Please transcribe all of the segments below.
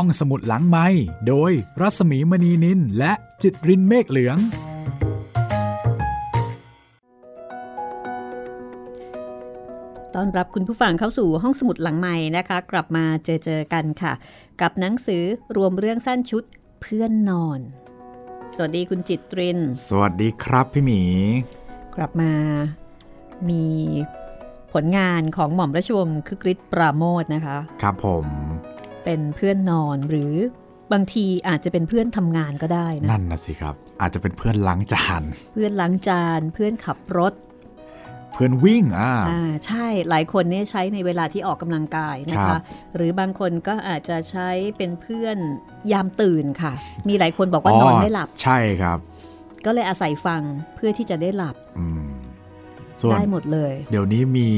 ห้องสมุดหลังไม้โดยรัสมีมณีนินและจิตรินเมฆเหลืองต้อนรับคุณผู้ฟังเข้าสู่ห้องสมุดหลังใหม่นะคะ กลับมาเจอเจอกันค่ะ กับหนังสือรวมเรื่องสั้นชุดเพื่อนนอน สวัสดีคุณจิตริน สวัสดีครับพี่หมี กลับมามีผลงานของหม่อมราชวงศ์คึกฤทธิ์ปราโมทนะคะ ครับผม เป็นเพื่อนนอนหรือบางทีอาจจะเป็นเพื่อนทำงานก็ได้นะนั่นนะสิครับ อาจจะเป็นเพื่อนล้างจานเพื่อนล้างจานเพื่อนขับรถ เพื่อนวิ่งอ่าอ่าใช่หลายคนเนี่ยใช้ในเวลาที่ออกกำลังกายนะครัคะ บ หรือบางคนก็อาจจะใช้เป็นเพื่อนยามตื่นค่ะ มีหลายคนบอกว่านอนไม่หลับ ใช่ครับก็เลยอาศัยฟังเพื่อที่จะได้หลับอืมส่วน ได้หมดเลย เดี๋ยวนี้มี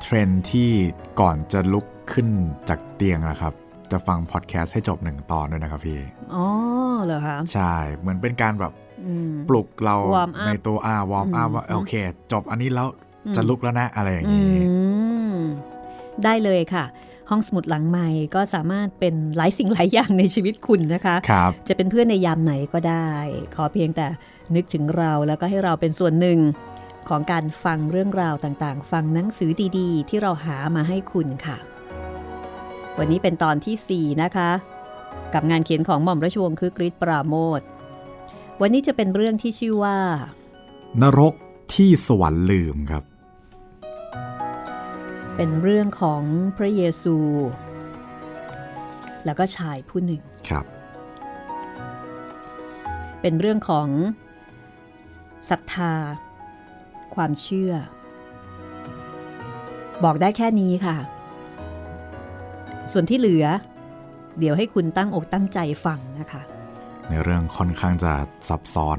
เทรนด์ที่ก่อนจะลุกขึ้นจากเตียงนะครับ จะฟังพอดแคสต์ให้จบหนึ่งตอนด้วยนะครับพี่ อ๋อเหรอคะ ใช่ เหมือนเป็นการแบบอืมปลุกเรา Warm up ในตัวอ่า warm up อืมว่าโอเค จบอันนี้แล้วอืมจะลุกแล้วนะอะไรอย่างอืนี้ได้เลยค่ะ ห้องสมุดหลังไม้ก็สามารถเป็นหลายสิ่งหลายอย่างในชีวิตคุณนะคะครับจะเป็นเพื่อนในยามไหนก็ได้ ขอเพียงแต่นึกถึงเราแล้วก็ให้เราเป็นส่วนหนึ่งของการฟังเรื่องราวต่างๆ ฟังหนังสือดีๆ ที่เราหามาให้คุณค่ะ วันนี้เป็นตอนที่ 4 นะคะ กับงานเขียนของหม่อมราชวงศ์คือกริชปราโมทวันนี้จะเป็นเรื่องที่ชื่อว่า นรกที่สวรรค์ลืมครับ เป็นเรื่องของพระเยซู แล้วก็ชายผู้หนึ่งครับ เป็นเรื่องของศรัทธา ความเชื่อ บอกได้แค่นี้ค่ะ ส่วนที่เหลือ เดี๋ยวให้คุณตั้งอกตั้งใจฟังนะคะ ในเรื่องค่อนข้างจะซับซ้อน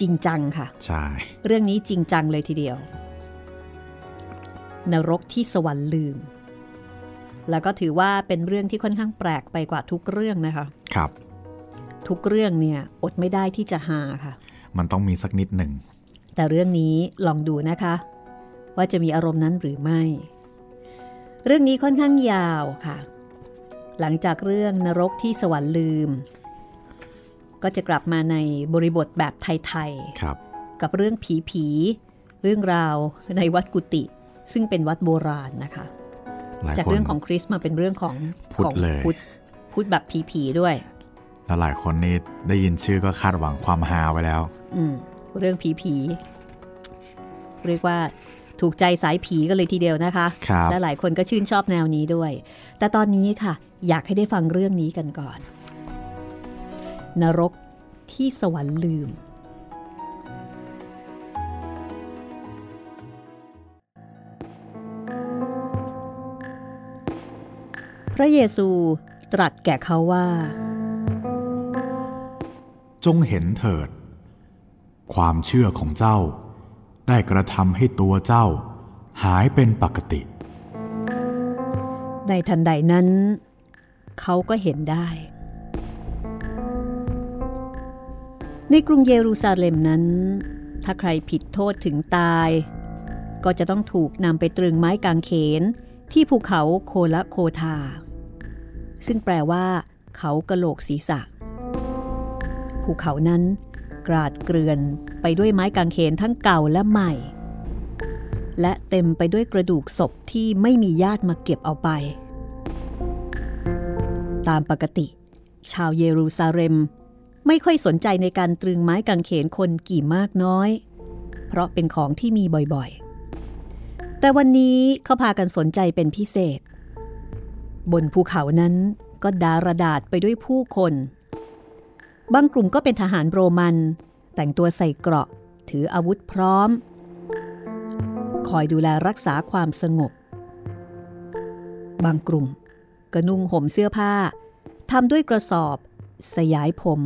จริงจังค่ะ ใช่ เรื่องนี้จริงจังเลยทีเดียว นรกที่สวรรค์ลืม แล้วก็ถือว่าเป็นเรื่องที่ค่อนข้างแปลกไปกว่าทุกเรื่องนะคะ ครับ ทุกเรื่องเนี่ยอดไม่ได้ที่จะหาค่ะ มันต้องมีสักนิดหนึ่ง แต่เรื่องนี้ลองดูนะคะ ว่าจะมีอารมณ์นั้นหรือไม่เรื่องนี้ค่อนข้างยาวค่ะ หลังจากเรื่องนรกที่สวรรค์ลืม ก็จะกลับมาในบริบทแบบไทยครับๆกับเรื่องผีผีๆเรื่องราวในวัดกุฏิซึ่งเป็นวัดโบราณนะคะหลายจากคนเรื่องของคริสต์มาเป็นเรื่องของพุทธของเลยพุทธพุทธแบบผีผีๆด้วยแล้วหลายคนนี่ได้ยินชื่อก็คาดหวังความฮาไว้แล้ว อืมเรื่องผีผีๆเรียกว่าถูกใจสายผีกันเลยทีเดียวนะคะครับและหลายคนก็ชื่นชอบแนวนี้ด้วย แต่ตอนนี้ค่ะ อยากให้ได้ฟังเรื่องนี้กันก่อน นรกที่สวรรค์ลืม พระเยซูตรัสแก่เขาว่า จงเห็นเถิด ความเชื่อของเจ้าได้กระทำให้ตัวเจ้าหายเป็นปกติ ในทันใดนั้น เขาก็เห็นได้ ในกรุงเยรูซาเล็มนั้น ถ้าใครผิดโทษถึงตาย ก็จะต้องถูกนำไปตรึงไม้กางเขนที่ภูเขาโคละโคทา ซึ่งแปลว่า เขากะโหลกศีรษะ ภูเขานั้นกราดเกลื่อนไปด้วยไม้กางเขนทั้งเก่าและใหม่ และเต็มไปด้วยกระดูกศพที่ไม่มีญาติมาเก็บเอาไป ตามปกติ ชาวเยรูซาเล็ม ไม่ค่อยสนใจในการตรึงไม้กางเขนคนกี่มากน้อย เพราะเป็นของที่มีบ่อยๆ แต่วันนี้เขาพากันสนใจเป็นพิเศษ บนภูเขานั้นก็ดารดาษไปด้วยผู้คน บางกลุ่มก็เป็นทหารโรมัน แต่งตัวใส่เกราะ ถืออาวุธพร้อม คอยดูแลรักษาความสงบ บางกลุ่ม ก็นุ่งห่มเสื้อผ้าทำด้วยกระสอบ สยายผม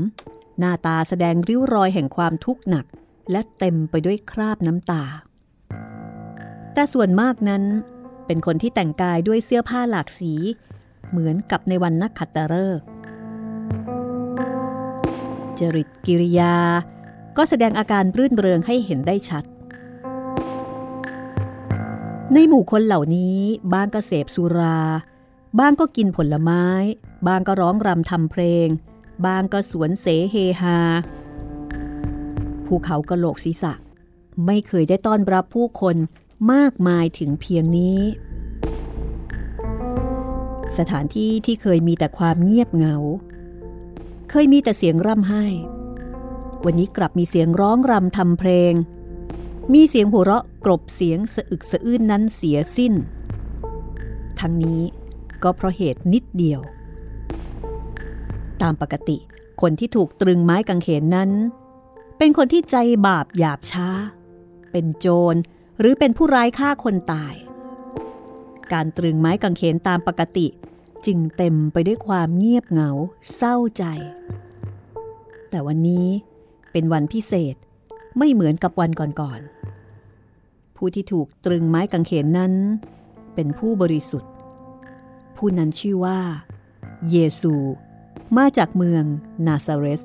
หน้าตาแสดงริ้วรอยแห่งความทุกข์หนัก และเต็มไปด้วยคราบน้ำตา แต่ส่วนมากนั้น เป็นคนที่แต่งกายด้วยเสื้อผ้าหลากสี เหมือนกับในวันนักขัตฤกษ์จริตกิริยา ก็แสดงอาการรื่นเริงให้เห็นได้ชัด ในหมู่คนเหล่านี้บ้างก็เสพสุรา บ้างก็กินผลไม้ บ้างก็ร้องรำทำเพลง บ้างก็สวนเสเฮฮา ภูเขากระโหลกศีรษะ ไม่เคยได้ต้อนรับผู้คนมากมายถึงเพียงนี้ สถานที่ที่เคยมีแต่ความเงียบเหงา เคยมีแต่เสียงร่ำไห้ วันนี้กลับมีเสียงร้องรำทำเพลง มีเสียงหัวเราะกรบเสียงสะอึกสะอื้นนั้นเสียสิ้น ทั้งนี้ ก็เพราะเหตุนิดเดียว ตามปกติ คนที่ถูกตรึงไม้กางเขนนั้น เป็นคนที่ใจบาปหยาบช้า เป็นโจรหรือเป็นผู้ร้ายฆ่าคนตาย การตรึงไม้กางเขนตามปกติ จึงเต็มไปด้วยความเงียบเหงา เศร้าใจ แต่วันนี้เป็นวันพิเศษไม่เหมือนกับวันก่อนๆ ผู้ที่ถูกตรึงไม้กางเขนนั้น เป็นผู้บริสุทธิ์ ผู้นั้นชื่อว่า เยซู มาจากเมืองนาซาเรส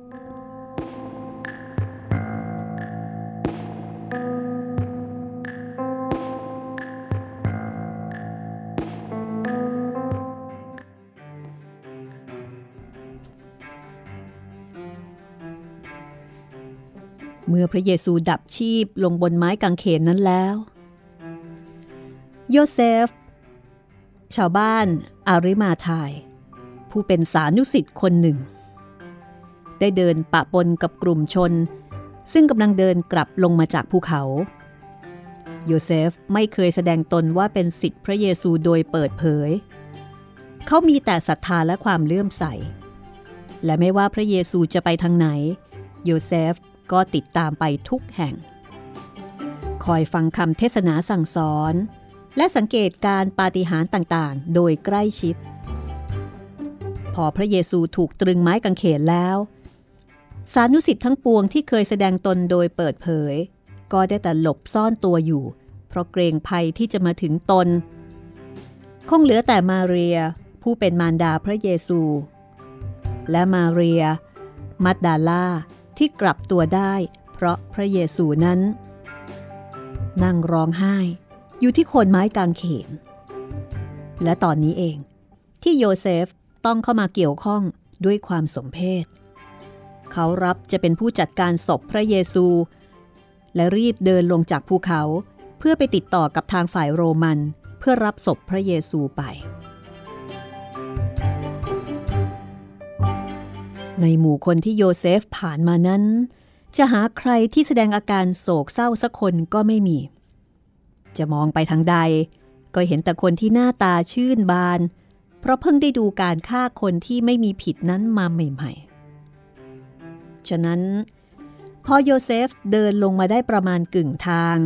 เมื่อพระเยซูดับชีพลงบนไม้กางเขนนั้นแล้ว โยเซฟชาวบ้าน อาริมาทาย ผู้เป็นสานุสิทธิ์คนหนึ่ง ได้เดินปะปนกับกลุ่มชน ซึ่งกำลังเดินกลับลงมาจากภูเขา โยเซฟไม่เคยแสดงตนว่าเป็นสิทธิพระเยซูโดยเปิดเผย เขามีแต่ศรัทธาและความเลื่อมใส และไม่ว่าพระเยซูจะไปทางไหน โยเซฟก็ติดตามไปทุกแห่ง คอยฟังคำเทศนาสั่งสอน และสังเกตการปาฏิหาริย์ต่างๆ โดยใกล้ชิด พอพระเยซูถูกตรึงไม้กางเขนแล้ว สานุสิทธิ์ทั้งปวงที่เคยแสดงตนโดยเปิดเผย ก็ได้แต่หลบซ่อนตัวอยู่ เพราะเกรงภัยที่จะมาถึงตน คงเหลือแต่มาเรียผู้เป็นมารดาพระเยซู และมาเรีย มัดดาล่าที่กลับตัวได้ เพราะพระเยซูนั้น นั่งร้องไห้ อยู่ที่โคนไม้กางเขน และตอนนี้เอง ที่โยเซฟต้องเข้ามาเกี่ยวข้องด้วยความสมเพศ เขารับจะเป็นผู้จัดการศพพระเยซู และรีบเดินลงจากภูเขาเพื่อไปติดต่อกับทางฝ่ายโรมันเพื่อรับศพพระเยซูไป ในหมู่คนที่โยเซฟผ่านมานั้น จะหาใครที่แสดงอาการโศกเศร้าสักคนก็ไม่มี จะมองไปทางใด ก็เห็นแต่คนที่หน้าตาชื่นบาน เพราะเพิ่งได้ดูการฆ่าคนที่ไม่มีผิดนั้นมาใหม่ๆ ฉะนั้น พอโยเซฟเดินลงมาได้ประมาณกึ่งทาง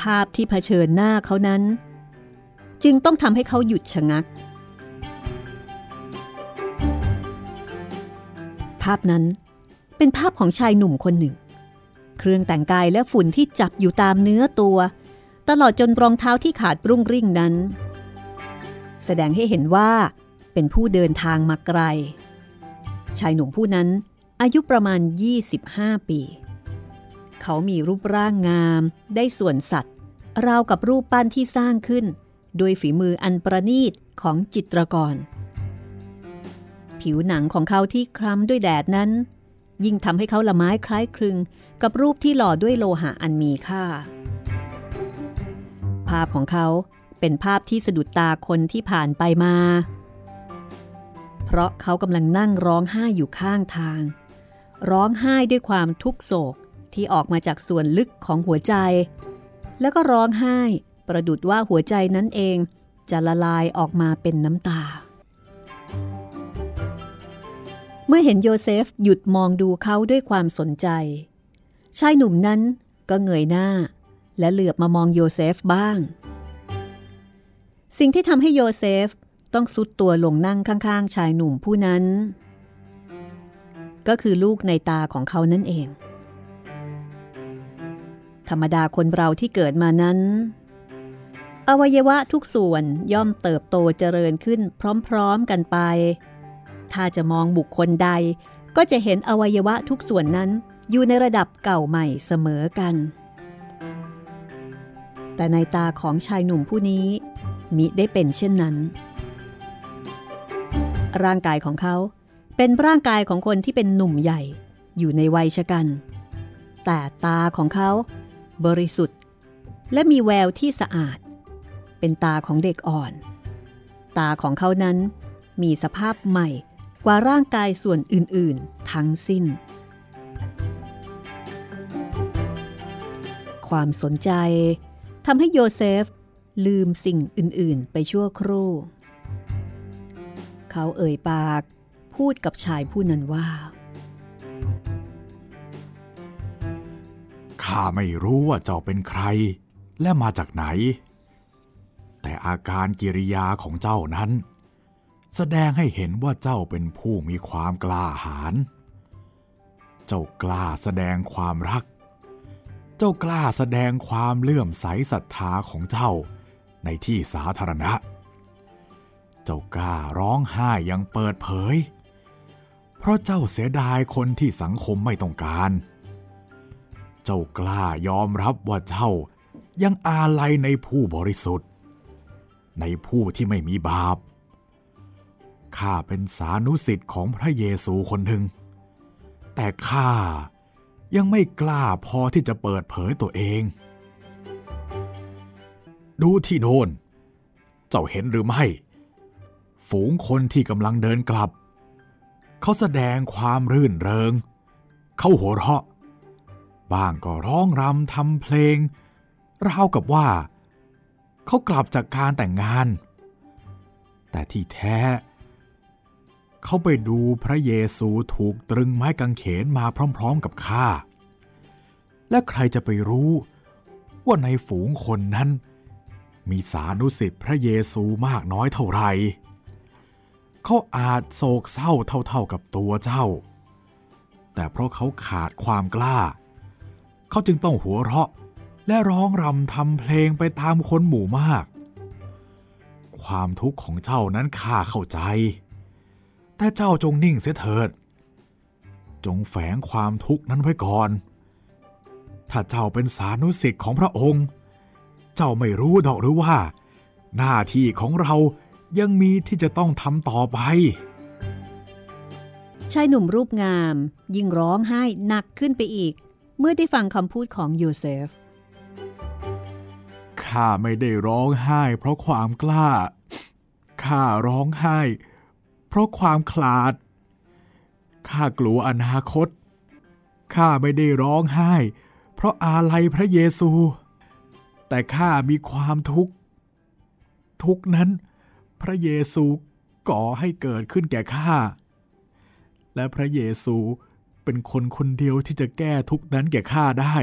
ภาพที่เผชิญหน้าเขานั้น จึงต้องทำให้เขาหยุดชะงัก ภาพนั้นเป็นภาพของชายหนุ่มคนหนึ่ง เครื่องแต่งกายและฝุ่นที่จับอยู่ตามเนื้อตัว ตลอดจนรองเท้าที่ขาดรุ่งริ่งนั้น แสดงให้เห็นว่าเป็นผู้เดินทางมาไกล ชายหนุ่มผู้นั้นอายุประมาณ 25 ปี เขามีรูปร่างงาม ได้ส่วนสัตว์ ราวกับรูปปั้นที่สร้างขึ้น โดยฝีมืออันประณีตของจิตรกร ผิวหนังของเขาที่คล้ำด้วยแดดนั้น ยิ่งทำให้เขาละไม้คล้ายคลึง กับรูปที่หล่อด้วยโลหะอันมีค่าาพของเขาเป็นภาพที่สะดุดตาคนที่ผ่านไปมา เพราะเขากำลังนั่งร้องไห้อยู่ข้างทาง ร้องไห้ด้วยความทุกโศกที่ออกมาจากส่วนลึกของหัวใจ แล้วก็ร้องไห้ประดุดว่าหัวใจนั้นเองจะละลายออกมาเป็นน้ำตา เมื่อเห็นโยเซฟหยุดมองดูเขาด้วยความสนใจ ชายหนุ่มนั้นก็เงยหน้า และเหลือบมามองโยเซฟบ้าง สิ่งที่ทำให้โยเซฟต้องสุดตัวลงนั่งข้างๆ ชายหนุ่มผู้นั้น ก็คือลูกในตาของเขานั่นเอง ธรรมดาคนเราที่เกิดมานั้น อวัยวะทุกส่วนย่อมเติบโตเจริญขึ้นพร้อมๆกันไป ถ้าจะมองบุคคลใดก็จะเห็นอวัยวะทุกส่วนนั้นอยู่ในระดับเก่าใหม่เสมอกัน แต่ในตาของชายหนุ่มผู้นี้มิได้เป็นเช่นนั้น ร่างกายของเขาเป็นร่างกายของคนที่เป็นหนุ่มใหญ่อยู่ในวัยชะกัน แต่ตาของเขาบริสุทธิ์ และมีแววที่สะอาด เป็นตาของเด็กอ่อน ตาของเขานั้นมีสภาพใหม่กว่าร่างกายส่วนอื่นๆ ทั้งสิ้น ความสนใจ ทำให้โยเซฟลืมสิ่งอื่นๆ ไปชั่วครู่ เขาเอ่ยปากพูดกับชายผู้นั้นว่า ข้าไม่รู้ว่าเจ้าเป็นใครและมาจากไหน แต่อาการกิริยาของเจ้านั้น แสดงให้เห็นว่าเจ้าเป็นผู้มีความกล้าหาญ เจ้ากล้าแสดงความรัก จ้ากล้าแสดงความเลื่อมใสศรัทธาของเจ้าในที่สาธารณะ เจ้ากล้าร้องไห้อย่างเปิดเผย เพราะเจ้าเสียดายคนที่สังคมไม่ต้องการ เจ้ากล้ายอมรับว่าเจ้ายังอาลัยในผู้บริสุทธิ์ ในผู้ที่ไม่มีบาป ข้าเป็นสานุสิทธิ์ของพระเยซูคนหนึ่ง แต่ข้า ยังไม่กล้าพอที่จะเปิดเผยตัวเอง ดูที่โน่น เจ้าเห็นหรือไม่ ฝูงคนที่กำลังเดินกลับ เขาแสดงความรื่นเริง เขาหัวเราะ บ้างก็ร้องรำทำเพลง ราวกับว่า เขากลับจากการแต่งงาน แต่ที่แท้ เขาไปดูพระเยซูถูกตรึงไม้กางเขนมาพร้อมๆกับข้า และใครจะไปรู้ ว่าในฝูงคนนั้น มีสานุสิทธิ์พระเยซูมากน้อยเท่าไหร่เขาอาจโศกเศร้าเท่าๆกับตัวเจ้า แต่เพราะเขาขาดความกล้า เขาจึงต้องหัวเราะและร้องรำทำเพลงไปตามคนหมู่มาก ความทุกข์ของเจ้านั้นข้าเข้าใจ แต่เจ้าจงนิ่งเสียเถิด จงแฝงความทุกข์นั้นไว้ก่อน ถ้าเจ้าเป็นสานุสิทธิ์ของพระองค์ เจ้าไม่รู้ดอกหรือว่า หน้าที่ของเรายังมีที่จะต้องทำต่อไปชายหนุ่มรูปงามยิ่งร้องไห้หนักขึ้นไปอีก เมื่อได้ฟังคำพูดของโยเซฟ ข้าไม่ได้ร้องไห้เพราะความกล้า ข้าร้องไห้เพราะความขลาด ข้ากลัวอนาคต ข้าไม่ได้ร้องไห้ เพราะอาลัยพระเยซู แต่ข้ามีความทุกข์ ทุกนั้นพระเยซูก่อให้เกิดขึ้นแก่ข้า และพระเยซูเป็นคนคนเดียวที่จะแก้ทุกนั้นแก่ข้าได้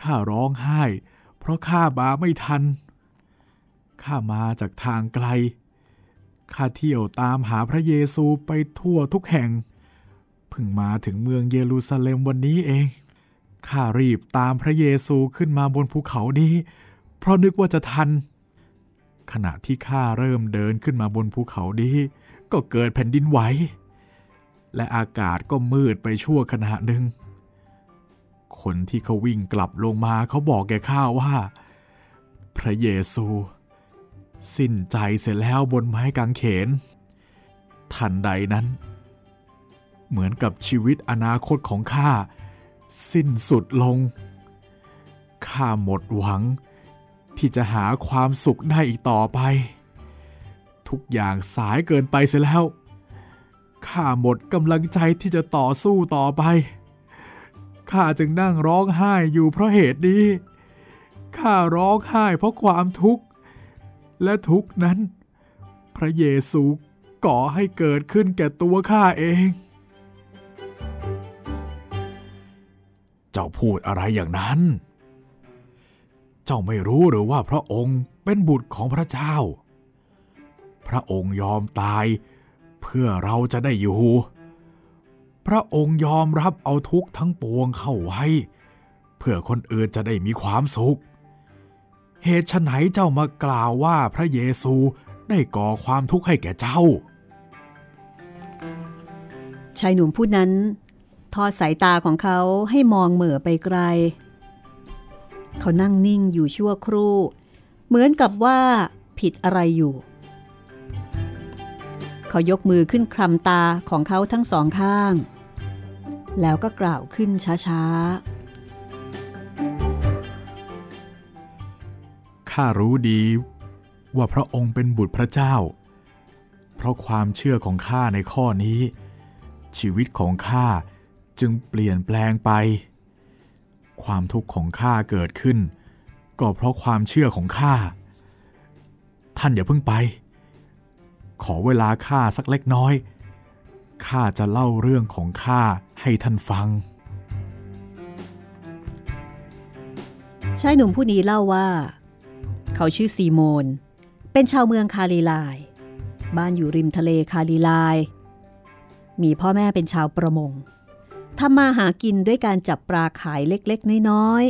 ข้าร้องไห้ เพราะข้ามาไม่ทัน ข้ามาจากทางไกล ข้าเที่ยวตามหาพระเยซูไปทั่วทุกแห่งเพิ่งมาถึงเมืองเยรูซาเล็มวันนี้เอง ข้ารีบตามพระเยซูขึ้นมาบนภูเขานี้ เพราะนึกว่าจะทัน ขณะที่ข้าเริ่มเดินขึ้นมาบนภูเขานี้ ก็เกิดแผ่นดินไหว และอากาศก็มืดไปชั่วขณะหนึ่ง คนที่เขาวิ่งกลับลงมาเขาบอกแกข้าว่า พระเยซู สิ้นใจเสร็จแล้วบนไม้กางเขน ทันใดนั้น เหมือนกับชีวิตอนาคตของข้า สิ้นสุดลง ข้าหมดหวัง ที่จะหาความสุขได้อีกต่อไป ทุกอย่างสายเกินไปเสียแล้ว ข้าหมดกำลังใจที่จะต่อสู้ต่อไป ข้าจึงนั่งร้องไห้อยู่เพราะเหตุนี้ ข้าร้องไห้เพราะความทุกข์ และทุกนั้น พระเยซูก่อให้เกิดขึ้นแก่ตัวข้าเอง เจ้าพูดอะไรอย่างนั้น เจ้าไม่รู้หรือว่าพระองค์เป็นบุตรของพระเจ้า พระองค์ยอมตายเพื่อเราจะได้อยู่ พระองค์ยอมรับเอาทุกข์ทั้งปวงเข้าไว้ เพื่อคนอื่นจะได้มีความสุข เหตุไฉนเจ้ามากล่าวว่าพระเยซูได้ก่อความทุกข์ให้แก่เจ้า ชายหนุ่มผู้นั้น ทอดสายตาของเขาให้มองเหม่อไปไกล เขานั่งนิ่งอยู่ชั่วครู่ เหมือนกับว่าผิดอะไรอยู่ เขายกมือขึ้นคลำตาของเขาทั้งสองข้าง แล้วก็กล่าวขึ้นช้าๆ ข้ารู้ดี ว่าพระองค์เป็นบุตรพระเจ้า เพราะความเชื่อของข้าในข้อนี้ ชีวิตของข้าจึงเปลี่ยนแปลงไป ความทุกข์ของข้าเกิดขึ้น ก็เพราะความเชื่อของข้า ท่านอย่าเพิ่งไป ขอเวลาข้าสักเล็กน้อย ข้าจะเล่าเรื่องของข้าให้ท่านฟังชายหนุ่มผู้นี้เล่าว่า เขาชื่อซีโมน เป็นชาวเมืองคาลีลาย บ้านอยู่ริมทะเลคาลีลาย มีพ่อแม่เป็นชาวประมงทำมาหากินด้วยการจับปลาขายเล็กๆ น้อย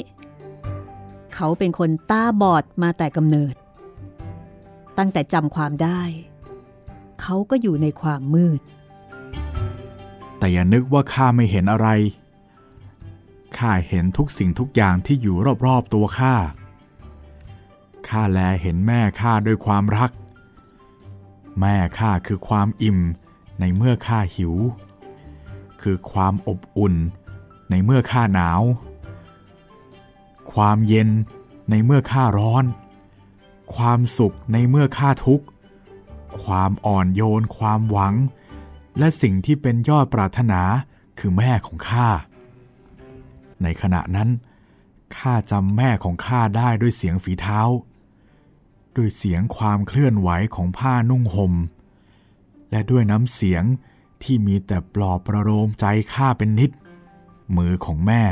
ๆ เขาเป็นคนตาบอดมาแต่กำเนิด ตั้งแต่จำความได้ เขาก็อยู่ในความมืด แต่อย่านึกว่าข้าไม่เห็นอะไร ข้าเห็นทุกสิ่งทุกอย่างที่อยู่รอบๆตัวข้า ข้าแลเห็นแม่ข้าด้วยความรัก แม่ข้าคือความอิ่มในเมื่อข้าหิว คือความอบอุ่นในเมื่อข้าหนาว ความเย็นในเมื่อข้าร้อน ความสุขในเมื่อข้าทุกข์ ความอ่อนโยนความหวัง และสิ่งที่เป็นยอดปรารถนาคือแม่ของข้า ในขณะนั้นข้าจำแม่ของข้าได้ด้วยเสียงฝีเท้า ด้วยเสียงความเคลื่อนไหวของผ้านุ่งหม่มและด้วยน้ำเสียงที่มีแต่ปลอบประโลมใจข้าเป็นนิด มือของแม่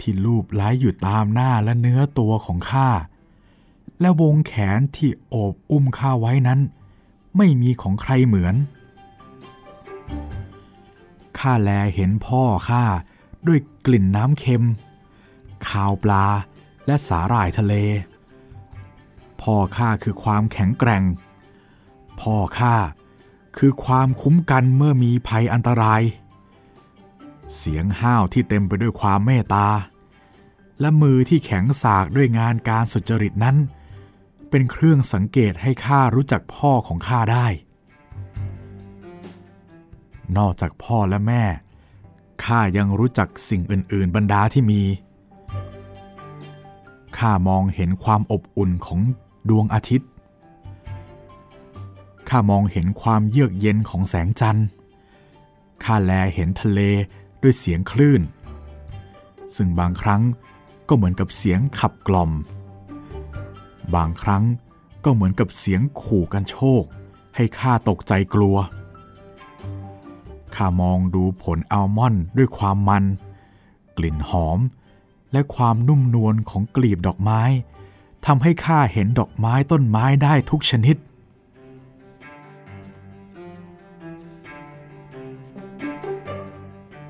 ที่ลูบไล้อยู่ตามหน้าและเนื้อตัวของข้าและวงแขนที่โอบอุ้มข้าไว้นั้น ไม่มีของใครเหมือนข้าแลเห็นพ่อข้าด้วยกลิ่นน้ำเค็มข่าวปลาและสาหร่ายทะเล พ่อข้าคือความแข็งแกร่ง พ่อข้าคือความคุ้มกันเมื่อมีภัยอันตราย เสียงห้าวที่เต็มไปด้วยความเมตตา และมือที่แข็งสากด้วยงานการสุจริตนั้น เป็นเครื่องสังเกตให้ข้ารู้จักพ่อของข้าได้ นอกจากพ่อและแม่ข้ายังรู้จักสิ่งอื่น ๆ บรรดาที่มีข้ามองเห็นความอบอุ่นของ ดวงอาทิตย์ ข้ามองเห็นความเยือกเย็นของแสงจันทร์ ข้าแลเห็นทะเลด้วยเสียงคลื่น ซึ่งบางครั้งก็เหมือนกับเสียงขับกล่อม บางครั้งก็เหมือนกับเสียงขู่กันโชค ให้ข้าตกใจกลัว ข้ามองดูผลอัลมอนด์ด้วยความมัน กลิ่นหอม และความนุ่มนวลของกลีบดอกไม้ ทำให้ข้าเห็นดอกไม้ต้นไม้ได้ทุกชนิด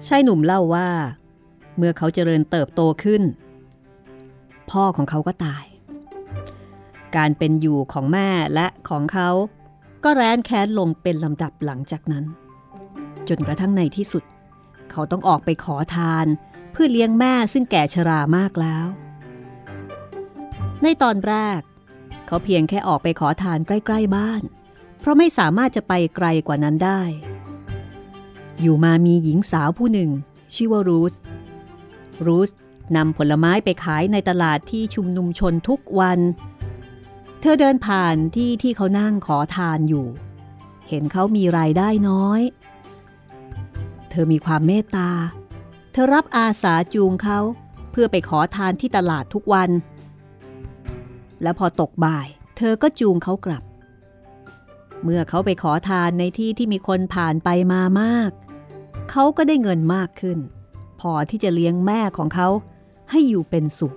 ชายหนุ่มเล่าว่า เมื่อเขาเจริญเติบโตขึ้น พ่อของเขาก็ตาย การเป็นอยู่ของแม่และของเขาก็แร้นแค้นลงเป็นลำดับหลังจากนั้น จนกระทั่งในที่สุด เขาต้องออกไปขอทานเพื่อเลี้ยงแม่ซึ่งแก่ชรามากแล้ว ในตอนแรก เขาเพียงแค่ออกไปขอทานใกล้ ๆ บ้าน เพราะไม่สามารถจะไปไกลกว่านั้นได้ อยู่มามีหญิงสาวผู้หนึ่ง ชื่อว่ารูส รูสนำผลไม้ไปขายในตลาดที่ชุมนุมชนทุกวัน เธอเดินผ่านที่ที่เขานั่งขอทานอยู่ เห็นเขามีรายได้น้อย เธอมีความเมตตา เธอรับอาสาจูงเขาเพื่อไปขอทานที่ตลาดทุกวัน และพอตกบ่าย เธอก็จูงเขากลับ เมื่อเขาไปขอทานในที่ที่มีคนผ่านไปมามาก เขาก็ได้เงินมากขึ้น พอที่จะเลี้ยงแม่ของเขาให้อยู่เป็นสุข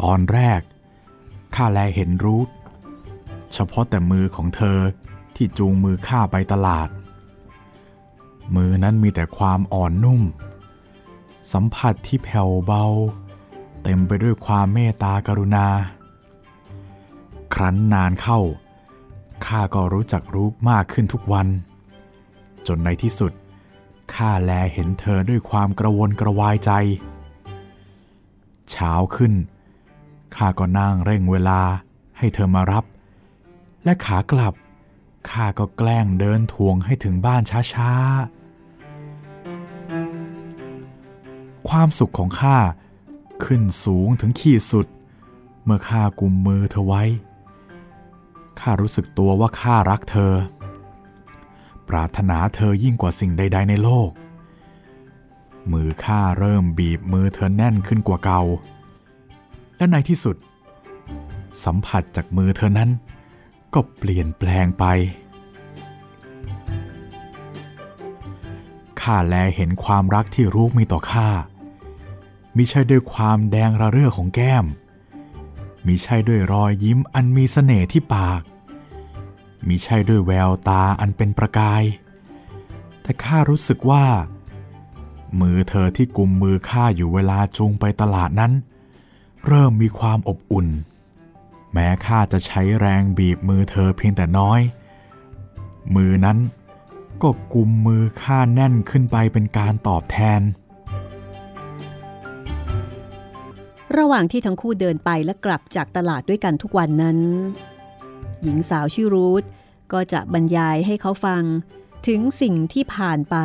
ตอนแรกข้าแลเห็นรูทเฉพาะแต่มือของเธอที่จูงมือข้าไปตลาด มือนั้นมีแต่ความอ่อนนุ่ม สัมผัสที่แผ่วเบา เต็มไปด้วยความเมตตากรุณา ครั้นนานเข้า ข้าก็รู้จักรู้มากขึ้นทุกวัน จนในที่สุด ข้าแลเห็นเธอด้วยความกระวนกระวายใจ เช้าขึ้น ข้าก็นั่งเร่งเวลาให้เธอมารับ และขากลับ ข้าก็แกล้งเดินทวงให้ถึงบ้านช้าๆ ความสุขของข้าขึ้นสูงถึงขีดสุด เมื่อข้ากุมมือเธอไว้ ข้ารู้สึกตัวว่าข้ารักเธอ ปรารถนาเธอยิ่งกว่าสิ่งใด ๆ ในโลก มือข้าเริ่มบีบมือเธอแน่นขึ้นกว่าเก่า และในที่สุด สัมผัสจากมือเธอนั้น ก็เปลี่ยนแปลงไป ข้าแลเห็นความรักที่รู้มีต่อข้ามิใช่ด้วยความแดงระเรื่อของแก้ม มิใช่ด้วยรอยยิ้มอันมีเสน่ห์ที่ปาก มิใช่ด้วยแววตาอันเป็นประกาย แต่ข้ารู้สึกว่า มือเธอที่กุมมือข้าอยู่เวลาจูงไปตลาดนั้น เริ่มมีความอบอุ่น แม้ข้าจะใช้แรงบีบมือเธอเพียงแต่น้อย มือนั้น ก็กุมมือข้าแน่นขึ้นไปเป็นการตอบแทน ระหว่างที่ทั้งคู่เดินไปและกลับจากตลาดด้วยกันทุกวันนั้น หญิงสาวชื่อรูธก็จะบรรยายให้เขาฟังถึงสิ่งที่ผ่านไป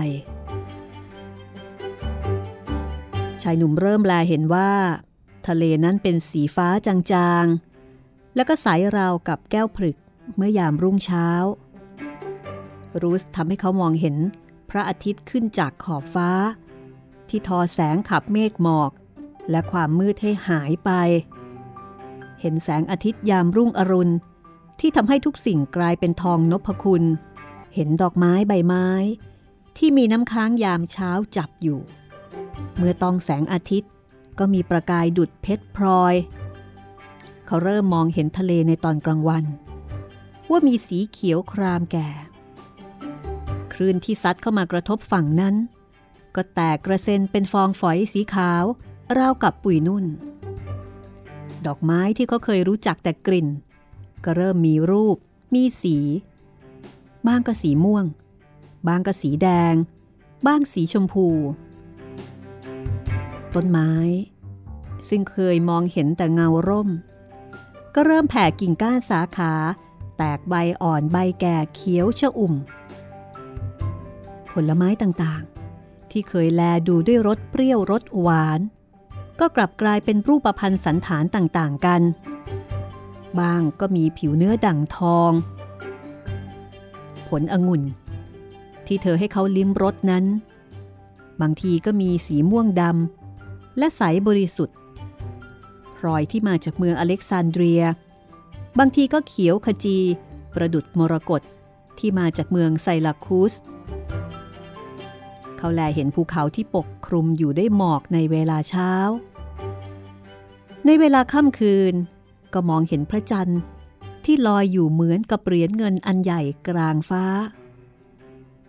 ชายหนุ่มเริ่มแลเห็นว่า ทะเลนั้นเป็นสีฟ้าจางๆ แล้วก็ใสราวกับแก้วผลึกเมื่อยามรุ่งเช้า รูสทำให้เขามองเห็นพระอาทิตย์ขึ้นจากขอบฟ้า ที่ทอแสงขับเมฆหมอก และความมืดให้หายไป เห็นแสงอาทิตย์ยามรุ่งอรุณ ที่ทำให้ทุกสิ่งกลายเป็นทองนพคุณ เห็นดอกไม้ใบไม้ ที่มีน้ำค้างยามเช้าจับอยู่ เมื่อต้องแสงอาทิตย์ก็มีประกายดุดเพชรพลอย เขาเริ่มมองเห็นทะเลในตอนกลางวัน ว่ามีสีเขียวครามแก่ คลื่นที่ซัดเข้ามากระทบฝั่งนั้น ก็แตกกระเซ็นเป็นฟองฝอยสีขาว ราวกับปุ๋ยนุ่น ดอกไม้ที่เขาเคยรู้จักแต่กลิ่น ก็เริ่มมีรูป มีสี บ้างก็สีม่วง บ้างก็สีแดง บ้างสีชมพู ต้นไม้ ซึ่งเคยมองเห็นแต่เงาร่ม ก็เริ่มแผ่กิ่งก้านสาขาแตกใบอ่อนใบแก่เขียวชะอุ่ม ผลไม้ต่างๆ ที่เคยแลดูด้วยรสเปรี้ยวรสหวาน ก็กลับกลายเป็นรูปพันธ์สันฐานต่างๆกัน บางก็มีผิวเนื้อดั่งทอง ผลองุ่น ที่เธอให้เขาลิ้มรสนั้น บางทีก็มีสีม่วงดำและใสบริสุทธิ์พลอยที่มาจากเมืองอเล็กซานเดรีย บางทีก็เขียวขจี ประดุดมรกตที่มาจากเมืองไซลาคูส เขาแลเห็นภูเขาที่ปกคลุมอยู่ได้หมอกในเวลาเช้า ในเวลาค่ำคืน ก็มองเห็นพระจันทร์ที่ลอยอยู่เหมือนกับเหรียญเงินอันใหญ่กลางฟ้า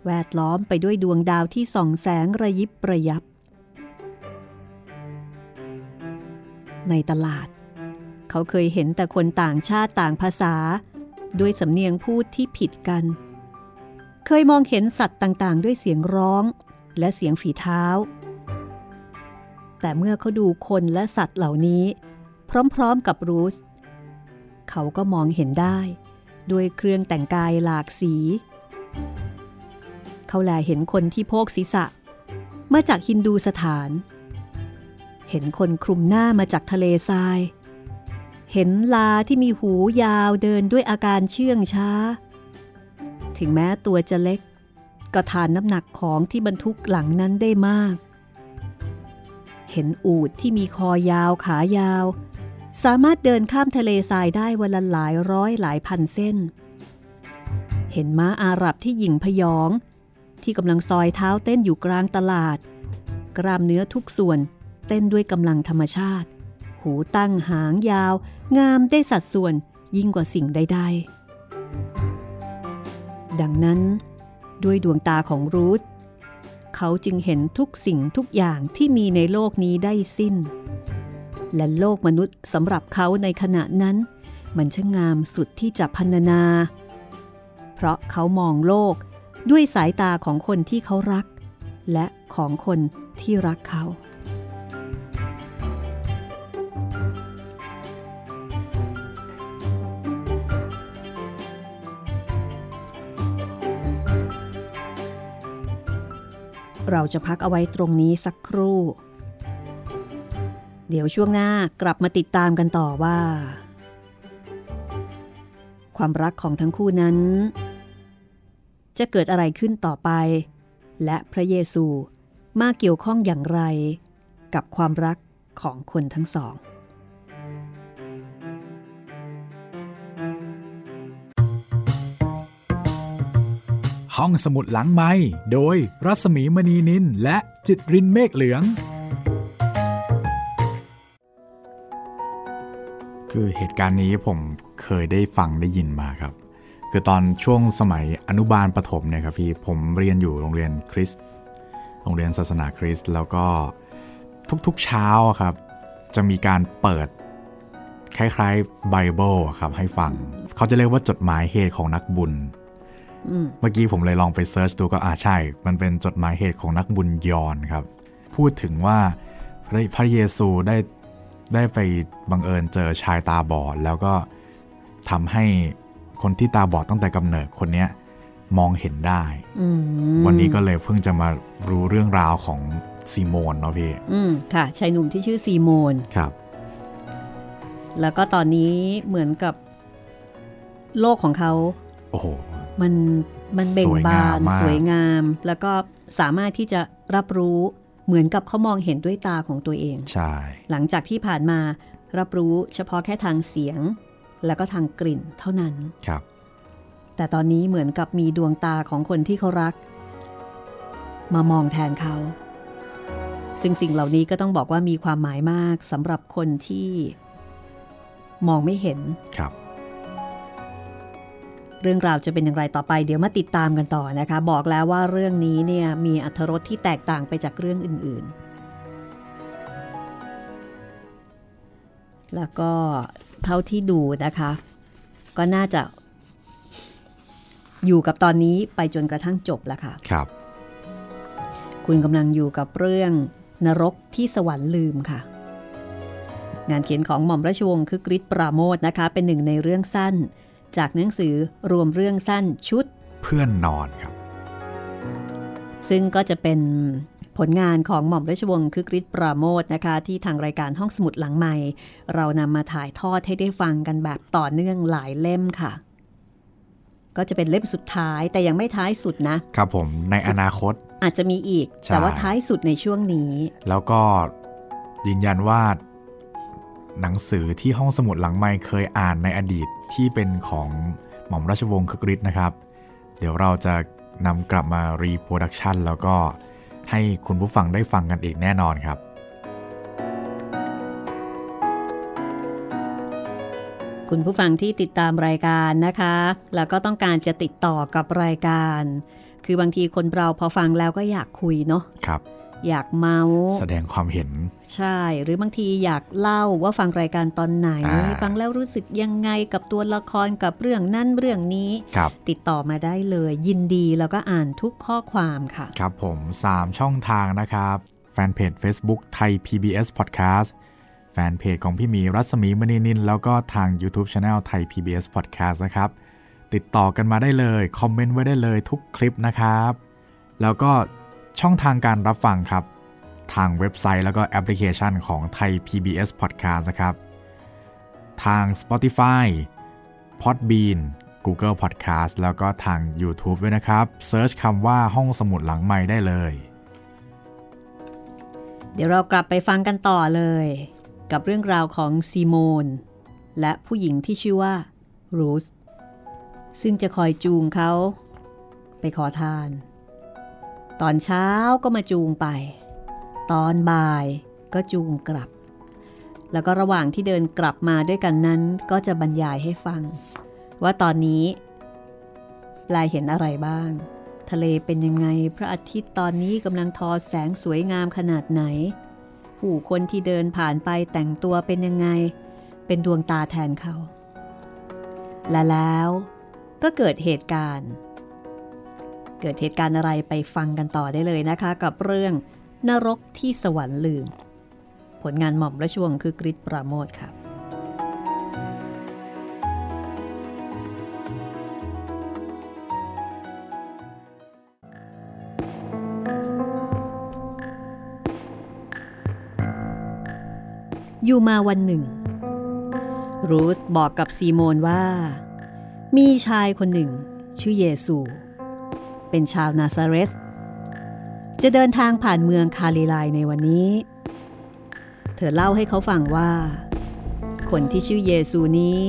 แวดล้อมไปด้วยดวงดาวที่ส่องแสงระยิบระยับ ในตลาด เขาเคยเห็นแต่คนต่างชาติต่างภาษา ด้วยสำเนียงพูดที่ผิดกัน เคยมองเห็นสัตว์ต่างๆ ด้วยเสียงร้อง และเสียงฝีเท้า แต่เมื่อเขาดูคนและสัตว์เหล่านี้ พร้อมๆกับรูสเขาก็มองเห็นได้ ด้วยเครื่องแต่งกายหลากสี เขาแลเห็นคนที่โพกศีรษะ มาจากฮินดูสถาน เห็นคนคลุมหน้ามาจากทะเลทราย เห็นลาที่มีหูยาวเดินด้วยอาการเชื่องช้า ถึงแม้ตัวจะเล็ก ก็ทานน้ำหนักของที่บรรทุกหลังนั้นได้มาก เห็นอูดที่มีคอยาวขายาว สามารถเดินข้ามทะเลทรายได้วันละหลายร้อยหลายพันเส้น เห็นม้าอาหรับที่หยิ่งพยอง ที่กำลังซอยเท้าเต้นอยู่กลางตลาด กรามเนื้อทุกส่วนเต้นด้วยกำลังธรรมชาติ หูตั้งหางยาว งามได้สัดส่วนยิ่งกว่าสิ่งใดๆดังนั้น ด้วยดวงตาของรูธเขาจึงเห็นทุกสิ่งทุกอย่างที่มีในโลกนี้ได้สิ้น และโลกมนุษย์สำหรับเขาในขณะนั้น มันช่างงามสุดที่จะพรรณนา เพราะเขามองโลกด้วยสายตาของคนที่เขารัก และของคนที่รักเขา เราจะพักเอาไว้ตรงนี้สักครู่ เดี๋ยวช่วงหน้ากลับมาติดตามกันต่อว่า ความรักของทั้งคู่นั้น จะเกิดอะไรขึ้นต่อไป และพระเยซูมาเกี่ยวข้องอย่างไร กับความรักของคนทั้งสอง ห้องสมุดหลังไม้โดยรัสมีมณีนินและจิตรินเมฆเหลือง คือเหตุการณ์นี้ผมเคยได้ฟังได้ยินมาครับ คือตอนช่วงสมัยอนุบาลประถมเนี่ยครับพี่ผมเรียนอยู่โรงเรียนคริสต์โรงเรียนศาสนาคริสต์แล้วก็ทุกๆเช้าครับ จะมีการเปิดคล้ายๆไบเบิลครับให้ฟัง เขาจะเรียกว่าจดหมายเหตุของนักบุญ เมื่อกี้ผมเลยลองไป search ดูก็อ่าใช่ มันเป็นจดหมายเหตุของนักบุญยอห์นครับ พูดถึงว่าพระพระเยซูได้ได้ไปบังเอิญเจอชายตาบอด แล้วก็ทำให้คนที่ตาบอดตั้งแต่กำเนิดคนเนี้ยมองเห็นได้อืมวันนี้ก็เลยเพิ่งจะมารู้เรื่องราวของซีโมนเนาะพี่อืมค่ะ ชายหนุ่มที่ชื่อซีโมน ครับ แล้วก็ตอนนี้เหมือนกับโลกของเขา โอ้โห มันมันเบ่งสวยบางามนมากสวยงาม แล้วก็สามารถที่จะรับรู้เหมือนกับเขามองเห็นด้วยตาของตัวเองใช่หลังจากที่ผ่านมารับรู้เฉพาะแค่ทางเสียง แล้วก็ทางกลิ่นเท่านั้นครับ แต่ตอนนี้เหมือนกับมีดวงตาของคนที่เขารัก มามองแทนเขา ซึ่งสิ่งเหล่านี้ก็ต้องบอกว่ามีความหมายมากสำหรับคนที่มองไม่เห็นครับ เรื่องราวจะเป็นอย่างไรต่อไป เดี๋ยวมาติดตามกันต่อนะคะ บอกแล้วว่าเรื่องนี้เนี่ยมีอรรถรสที่แตกต่างไปจากเรื่องอื่นๆ แล้วก็เท่าที่ดูนะคะ ก็น่าจะ อยู่กับตอนนี้ไปจนกระทั่งจบแล้วค่ะ ครับ คุณกำลังอยู่กับเรื่องนรกที่สวรรค์ลืมค่ะงานเขียนของหม่อมราชวงศ์คือกริชปราโมทนะคะ เป็นหนึ่งในเรื่องสั้น จากหนังสือรวมเรื่องสั้นชุด เพื่อนนอนครับ ซึ่งก็จะเป็นผลงานของหม่อมราชวงศ์คือกริชปราโมทนะคะ ที่ทางรายการห้องสมุดหลังใหม่ เรานำมาถ่ายทอดให้ได้ฟังกันแบบต่อเนื่องหลายเล่มค่ะ ก็จะเป็นเล่มสุดท้ายแต่ยังไม่ท้ายสุดนะ ครับผมในอนาคตอาจจะมีอีกใช่แต่ว่าท้ายสุดในช่วงนี้ แล้วก็ยืนยันว่า หนังสือที่ห้องสมุดหลังไม้เคยอ่านในอดีต ที่เป็นของหม่อมราชวงศ์คึกฤทธิ์นะครับ เดี๋ยวเราจะนำกลับมา reproduction แล้วก็ให้คุณผู้ฟังได้ฟังกันอีกแน่นอนครับ คุณผู้ฟังที่ติดตามรายการนะคะ แล้วก็ต้องการจะติดต่อกับรายการ คือบางทีคนเราพอฟังแล้วก็อยากคุยเนาะครับ อยากเมาส์แสดงความเห็น ใช่ หรือบางทีอยากเล่าว่าฟังรายการตอนไหนอ่าฟังแล้วรู้สึกยังไงกับตัวละครกับเรื่องนั่นเรื่องนี้ครับติดต่อมาได้เลย ยินดีแล้วก็อ่านทุกข้อความค่ะ ครับผม 3 ช่องทางนะครับ แฟนเพจ Facebook ไทย PBS Podcast แฟนเพจของพี่หมีรัศมีมณีนิน แล้วก็ทาง YouTube Channel Thai PBS Podcast นะครับ ติดต่อกันมาได้เลย คอมเมนต์ไว้ได้เลยทุกคลิปนะครับ แล้วก็ ช่องทางการรับฟังครับ ทางเว็บไซต์แล้วก็แอปพลิเคชันของไทย PBS Podcast นะครับ ทาง Spotify Podbean Google Podcast แล้วก็ทาง YouTube ด้วยนะครับ search คำว่าห้องสมุดหลังไม้ได้เลย เดี๋ยวเรากลับไปฟังกันต่อเลย กับเรื่องราวของซีโมนและผู้หญิงที่ชื่อว่ารูสซึ่งจะคอยจูงเขา ไปขอทาน ตอนเช้าก็มาจูงไป ตอนบ่ายก็จูงกลับ แล้วก็ระหว่างที่เดินกลับมาด้วยกันนั้น ก็จะบรรยายให้ฟัง ว่าตอนนี้ปลายเห็นอะไรบ้าง ทะเลเป็นยังไงพระอาทิตย์ตอนนี้กำลังทอแสงสวยงามขนาดไหน ผู้คนที่เดินผ่านไปแต่งตัวเป็นยังไง เป็นดวงตาแทนเขา และแล้วก็เกิดเหตุการณ์ เกิดเหตุการณ์อะไรไปฟังกันต่อได้เลยนะคะ กับเรื่องนรกที่สวรรค์ลืม ผลงานหม่อมราชวงศ์คือกริชปราโมทค่ะอยู่มาวันหนึ่ง รูธบอกกับซีโมนว่า มีชายคนหนึ่ง ชื่อเยซู เป็นชาวนาซาเรส จะเดินทางผ่านเมืองคาลิลายในวันนี้ เธอเล่าให้เขาฟังว่า คนที่ชื่อเยซูนี้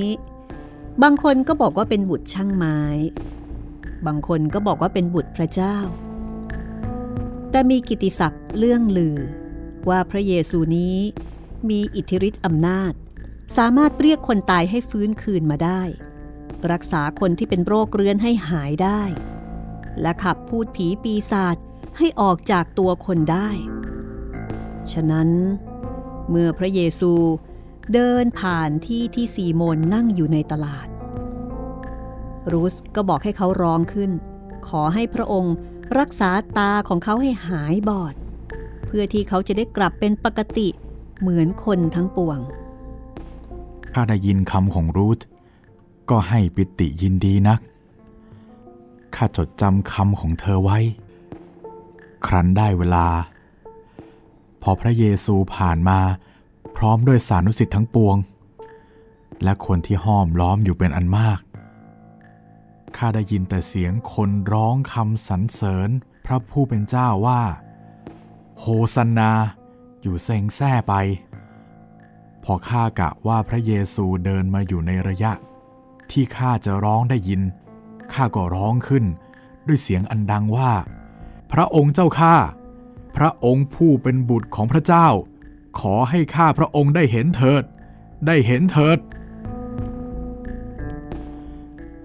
บางคนก็บอกว่าเป็นบุตรช่างไม้ บางคนก็บอกว่าเป็นบุตรพระเจ้า แต่มีกิติศัพท์เรื่องลือ ว่าพระเยซูนี้มีอิทธิฤทธิ์อำนาจ สามารถเรียกคนตายให้ฟื้นคืนมาได้ รักษาคนที่เป็นโรคเรื้อนให้หายได้ และขับพูดผีปีศาจให้ออกจากตัวคนได้ ฉะนั้น เมื่อพระเยซูเดินผ่านที่ที่ซีโมนนั่งอยู่ในตลาด รูสก็บอกให้เขาร้องขึ้น ขอให้พระองค์รักษาตาของเขาให้หายบอด เพื่อที่เขาจะได้กลับเป็นปกติเหมือนคนทั้งปวงข้าได้ยินคำของรูธก็ให้ปิติยินดีนัก ข้าจดจำคำของเธอไว้ ครั้นได้เวลา พอพระเยซูผ่านมาพร้อมด้วยสานุสิทธิ์ทั้งปวง และคนที่ห้อมล้อมอยู่เป็นอันมาก ข้าได้ยินแต่เสียงคนร้องคำสรรเสริญพระผู้เป็นเจ้าว่า โฮสันนา อยู่เซ็งแซ่ไป พอข้ากะว่าพระเยซูเดินมาอยู่ในระยะ ที่ข้าจะร้องได้ยิน ข้าก็ร้องขึ้น ด้วยเสียงอันดังว่า พระองค์เจ้าข้าพระองค์ผู้เป็นบุตรของพระเจ้า ขอให้ข้าพระองค์ได้เห็นเถิด ได้เห็นเถิด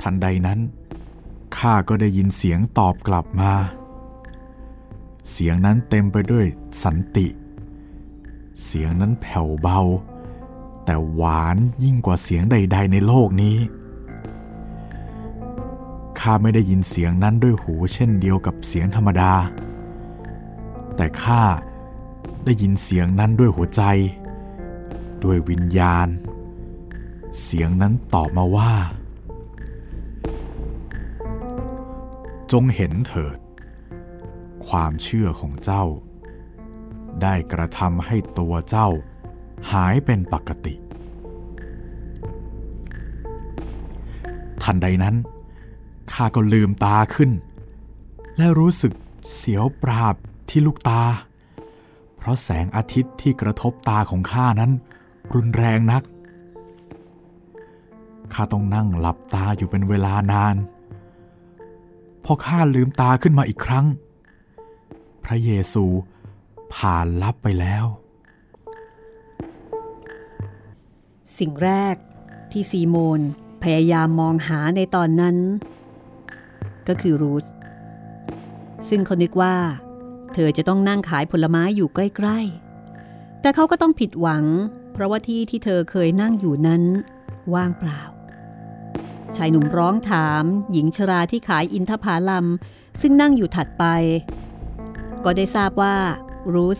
ทันใดนั้นข้าก็ได้ยินเสียงตอบกลับมา เสียงนั้นเต็มไปด้วยสันติ เสียงนั้นแผ่วเบา แต่หวานยิ่งกว่าเสียงใด ๆ ในโลกนี้ ข้าไม่ได้ยินเสียงนั้นด้วยหูเช่นเดียวกับเสียงธรรมดา แต่ข้าได้ยินเสียงนั้นด้วยหัวใจ ด้วยวิญญาณ เสียงนั้นตอบมาว่า จงเห็นเถิด ความเชื่อของเจ้า ได้กระทำให้ตัวเจ้าหายเป็นปกติ ทันใดนั้น ข้าก็ลืมตาขึ้น และรู้สึกเสียวปราบที่ลูกตา เพราะแสงอาทิตย์ที่กระทบตาของข้านั้น รุนแรงนัก ข้าต้องนั่งหลับตาอยู่เป็นเวลานาน พอข้าลืมตาขึ้นมาอีกครั้ง พระเยซูผ่านลับไปแล้ว สิ่งแรกที่ซีโมนพยายามมองหาในตอนนั้น ก็คือรูธซึ่งเขานึกว่า เธอจะต้องนั่งขายผลไม้อยู่ใกล้ๆ แต่เขาก็ต้องผิดหวัง เพราะว่าที่ที่เธอเคยนั่งอยู่นั้นว่างเปล่า ชายหนุ่มร้องถามหญิงชราที่ขายอินทผาลัมซึ่งนั่งอยู่ถัดไป ก็ได้ทราบว่ารูธ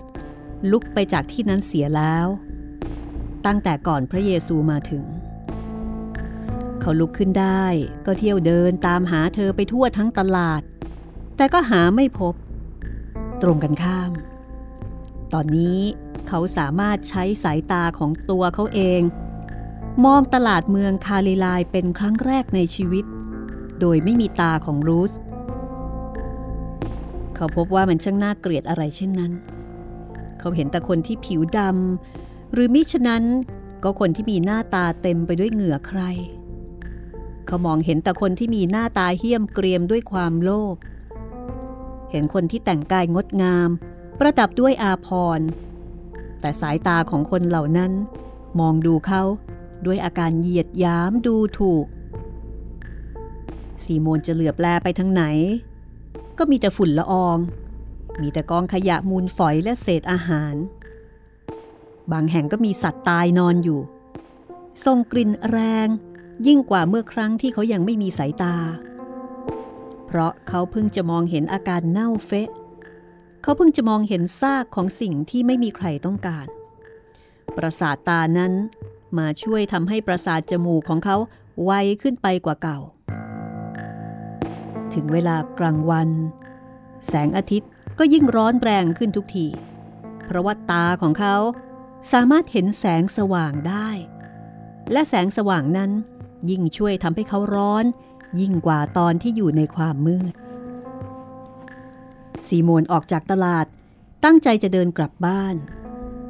ลุกไปจากที่นั้นเสียแล้ว ตั้งแต่ก่อนพระเยซูมาถึง เขาลุกขึ้นได้ก็เที่ยวเดินตามหาเธอไปทั่วทั้งตลาด แต่ก็หาไม่พบ ตรงกันข้าม ตอนนี้เขาสามารถใช้สายตาของตัวเขาเอง มองตลาดเมืองคาลิลายเป็นครั้งแรกในชีวิต โดยไม่มีตาของรูธเขาพบว่ามันช่างน่าเกลียดอะไรเช่นนั้น เขาเห็นแต่คนที่ผิวดำหรือมิฉะนั้นก็คนที่มีหน้าตาเต็มไปด้วยเหงื่อใคร เขามองเห็นแต่คนที่มีหน้าตาเหี้ยมเกรียมด้วยความโลภ เห็นคนที่แต่งกายงดงาม ประดับด้วยอาภรณ์แต่สายตาของคนเหล่านั้น มองดูเขาด้วยอาการเหยียดย้ามดูถูกซีโมนจะเหลือบแลไปทางไหน ก็มีแต่ฝุ่นละออง มีแต่กองขยะมูลฝอยและเศษอาหาร บางแห่งก็มีสัตว์ตายนอนอยู่ทรงกลิ่นแรง ยิ่งกว่าเมื่อครั้งที่เขายังไม่มีสายตา เพราะเขาเพิ่งจะมองเห็นอาการเน่าเฟะ เขาเพิ่งจะมองเห็นซากของสิ่งที่ไม่มีใครต้องการ ประสาทตานั้นมาช่วยทำให้ประสาทจมูกของเขาไวขึ้นไปกว่าเก่า ถึงเวลากลางวัน แสงอาทิตย์ก็ยิ่งร้อนแรงขึ้นทุกที เพราะว่าตาของเขาสามารถเห็นแสงสว่างได้ และแสงสว่างนั้น ยิ่งช่วยทำให้เขาร้อน ยิ่งกว่าตอนที่อยู่ในความมืดซีโมนออกจากตลาดตั้งใจจะเดินกลับบ้าน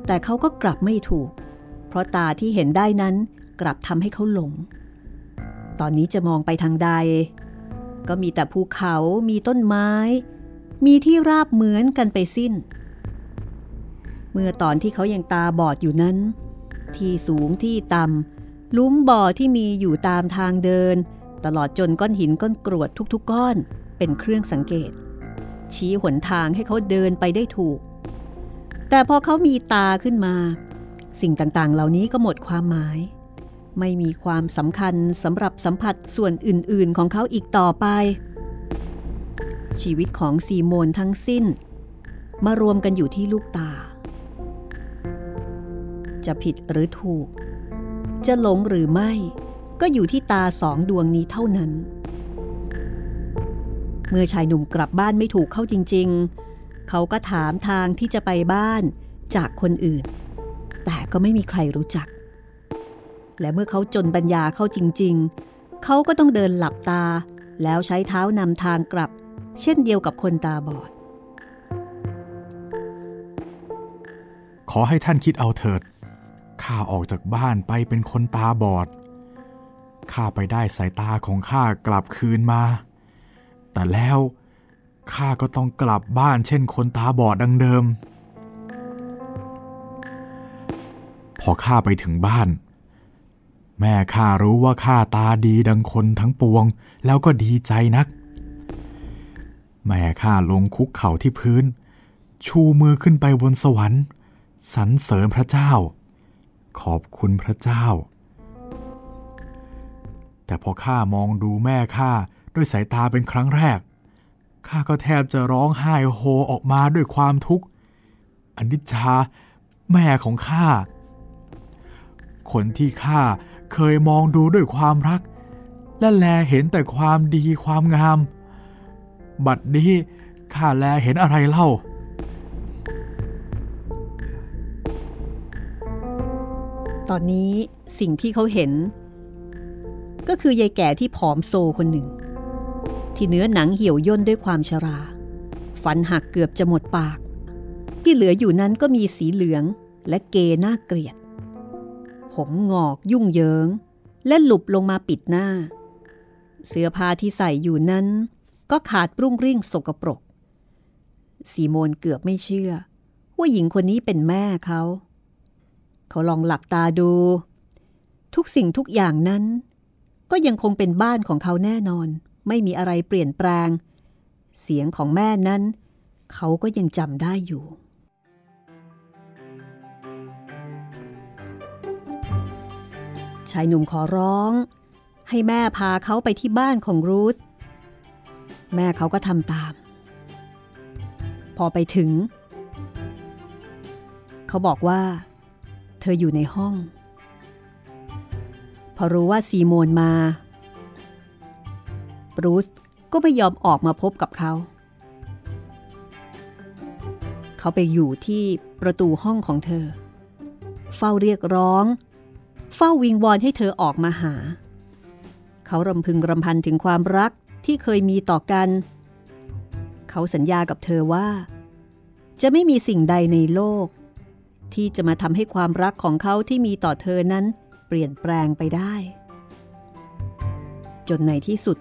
แต่เขาก็กลับไม่ถูก เพราะตาที่เห็นได้นั้นกลับทำให้เขาหลง ตอนนี้จะมองไปทางใด ก็มีแต่ภูเขามีต้นไม้ มีที่ราบเหมือนกันไปสิ้น เมื่อตอนที่เขายังตาบอดอยู่นั้น ที่สูงที่ต่ำ ลุ้มบ่อที่มีอยู่ตามทางเดิน ตลอดจนก้อนหินก้อนกรวดทุกๆก้อน เป็นเครื่องสังเกต ชี้หนทางให้เขาเดินไปได้ถูก แต่พอเขามีตาขึ้นมา สิ่งต่างๆ เหล่านี้ก็หมดความหมาย ไม่มีความสำคัญสำหรับสัมผัสส่วนอื่นๆของเขาอีกต่อไป ชีวิตของซีโมนทั้งสิ้น มารวมกันอยู่ที่ลูกตา จะผิดหรือถูก จะหลงหรือไม่ ก็อยู่ที่ตาสองดวงนี้เท่านั้น เมื่อชายหนุ่มกลับบ้านไม่ถูกเข้าจริง ๆ เขาก็ถามทางที่จะไปบ้านจากคนอื่น แต่ก็ไม่มีใครรู้จัก และเมื่อเขาจนปัญญาเข้าจริง ๆ เขาก็ต้องเดินหลับตา แล้วใช้เท้านำทางกลับ เช่นเดียวกับคนตาบอดขอให้ท่านคิดเอาเถิด ข้าออกจากบ้านไปเป็นคนตาบอด ข้าไปได้สายตาของข้ากลับคืนมา แต่แล้วข้าก็ต้องกลับบ้านเช่นคนตาบอดดังเดิม พอข้าไปถึงบ้าน แม่ข้ารู้ว่าข้าตาดีดังคนทั้งปวง แล้วก็ดีใจนัก แม่ข้าลงคุกเข่าที่พื้น ชูมือขึ้นไปบนสวรรค์สรรเสริญพระเจ้า ขอบคุณพระเจ้า แต่พอข้ามองดูแม่ข้าด้วยสายตาเป็นครั้งแรก ข้าก็แทบจะร้องไห้โฮออกมาด้วยความทุกข์อนิจจาแม่ของข้า คนที่ข้าเคยมองดูด้วยความรัก และแลเห็นแต่ความดีความงาม บัดนี้ข้าแลเห็นอะไรเล่า ตอนนี้สิ่งที่เขาเห็น ก็คือยายแก่ที่ผอมโซคนหนึ่ง ที่เนื้อหนังเหี่ยวย่นด้วยความชรา ฟันหักเกือบจะหมดปาก ที่เหลืออยู่นั้นก็มีสีเหลืองและเกน่าเกลียด ผมงอกยุ่งเยิง และหลุบลงมาปิดหน้า เสื้อผ้าที่ใส่อยู่นั้น ก็ขาดปรุงริ่งสกปรกสีโมนเกือบไม่เชื่อ ว่าหญิงคนนี้เป็นแม่เขา เขาลองหลับตาดู ทุกสิ่งทุกอย่างนั้น ก็ยังคงเป็นบ้านของเขาแน่นอน ไม่มีอะไรเปลี่ยนแปลง เสียงของแม่นั้น เขาก็ยังจำได้อยู่ ชายหนุ่มขอร้อง ให้แม่พาเขาไปที่บ้านของรูธแม่เขาก็ทำตาม พอไปถึง เขาบอกว่า เธออยู่ในห้อง พอรู้ว่าซีโมนมา บรูซก็ไม่ยอมออกมาพบกับเขา เขาไปอยู่ที่ประตูห้องของเธอ เฝ้าเรียกร้อง เฝ้าวิงวอนให้เธอออกมาหา เขารำพึงรำพันถึงความรักที่เคยมีต่อกัน เขาสัญญากับเธอว่า จะไม่มีสิ่งใดในโลก ที่จะมาทำให้ความรักของเขาที่มีต่อเธอนั้น เปลี่ยนแปลงไปได้ จนในที่สุด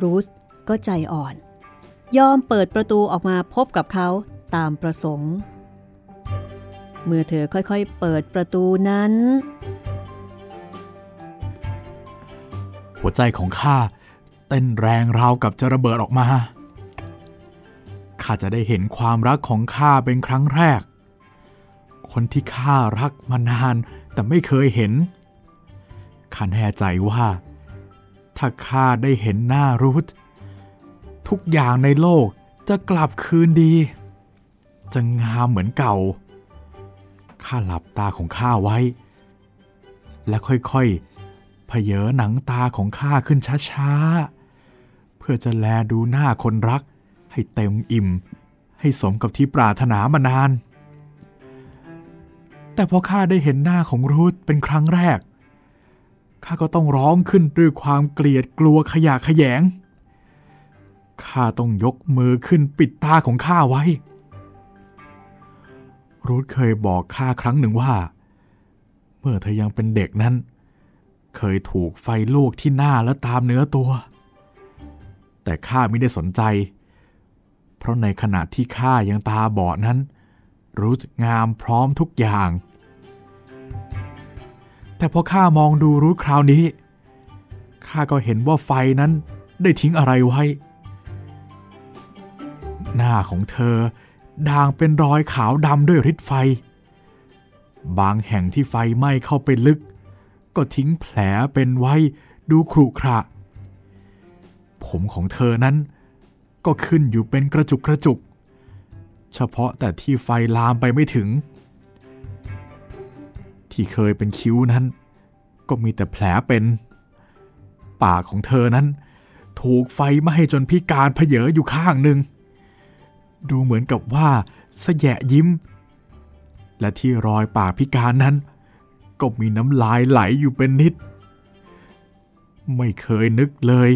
รูธก็ใจอ่อน ยอมเปิดประตูออกมาพบกับเขาตามประสงค์ เมื่อเธอค่อยๆ เปิดประตูนั้น หัวใจของข้าเต้นแรงราวกับจะระเบิดออกมาข้าจะได้เห็นความรักของข้าเป็นครั้งแรก คนที่ข้ารักมานานแต่ไม่เคยเห็น ข้าแน่ใจว่า ถ้าข้าได้เห็นหน้ารูธทุกอย่างในโลกจะกลับคืนดี จะงามเหมือนเก่า ข้าหลับตาของข้าไว้ และค่อยๆเพเยอหนังตาของข้าขึ้นช้าๆ เพื่อจะแลดูหน้าคนรักให้เต็มอิ่ม ให้สมกับที่ปรารถนามานาน แต่พอข้าได้เห็นหน้าของรูธเป็นครั้งแรก ข้าก็ต้องร้องขึ้นด้วยความเกลียดกลัวขยะขยง ข้าต้องยกมือขึ้นปิดตาของข้าไว้ รูธเคยบอกข้าครั้งหนึ่งว่า เมื่อเธอยังเป็นเด็กนั้น เคยถูกไฟลวกที่หน้าและตามเนื้อตัว แต่ข้าไม่ได้สนใจ เพราะในขณะที่ข้ายังตาบอดนั้นรู้งามพร้อมทุกอย่าง แต่พอข้ามองดูรู้คราวนี้ ข้าก็เห็นว่าไฟนั้นได้ทิ้งอะไรไว้ หน้าของเธอด่างเป็นรอยขาวดำด้วยฤทธิ์ไฟ บางแห่งที่ไฟไหม้เข้าไปลึก ก็ทิ้งแผลเป็นไว้ดูครุขระ ผมของเธอนั้น ก็ขึ้นอยู่เป็นกระจุกกระจุก เฉพาะแต่ที่ไฟลามไปไม่ถึง ที่เคยเป็นคิ้วนั้น ก็มีแต่แผลเป็น ปากของเธอนั้น ถูกไฟไหม้จนพิการเพเยออยู่ข้างหนึ่ง ดูเหมือนกับว่าสะแยะยิ้ม และที่รอยปากพิการนั้น ก็มีน้ำลายไหลอยู่เป็นนิด ไม่เคยนึกเลย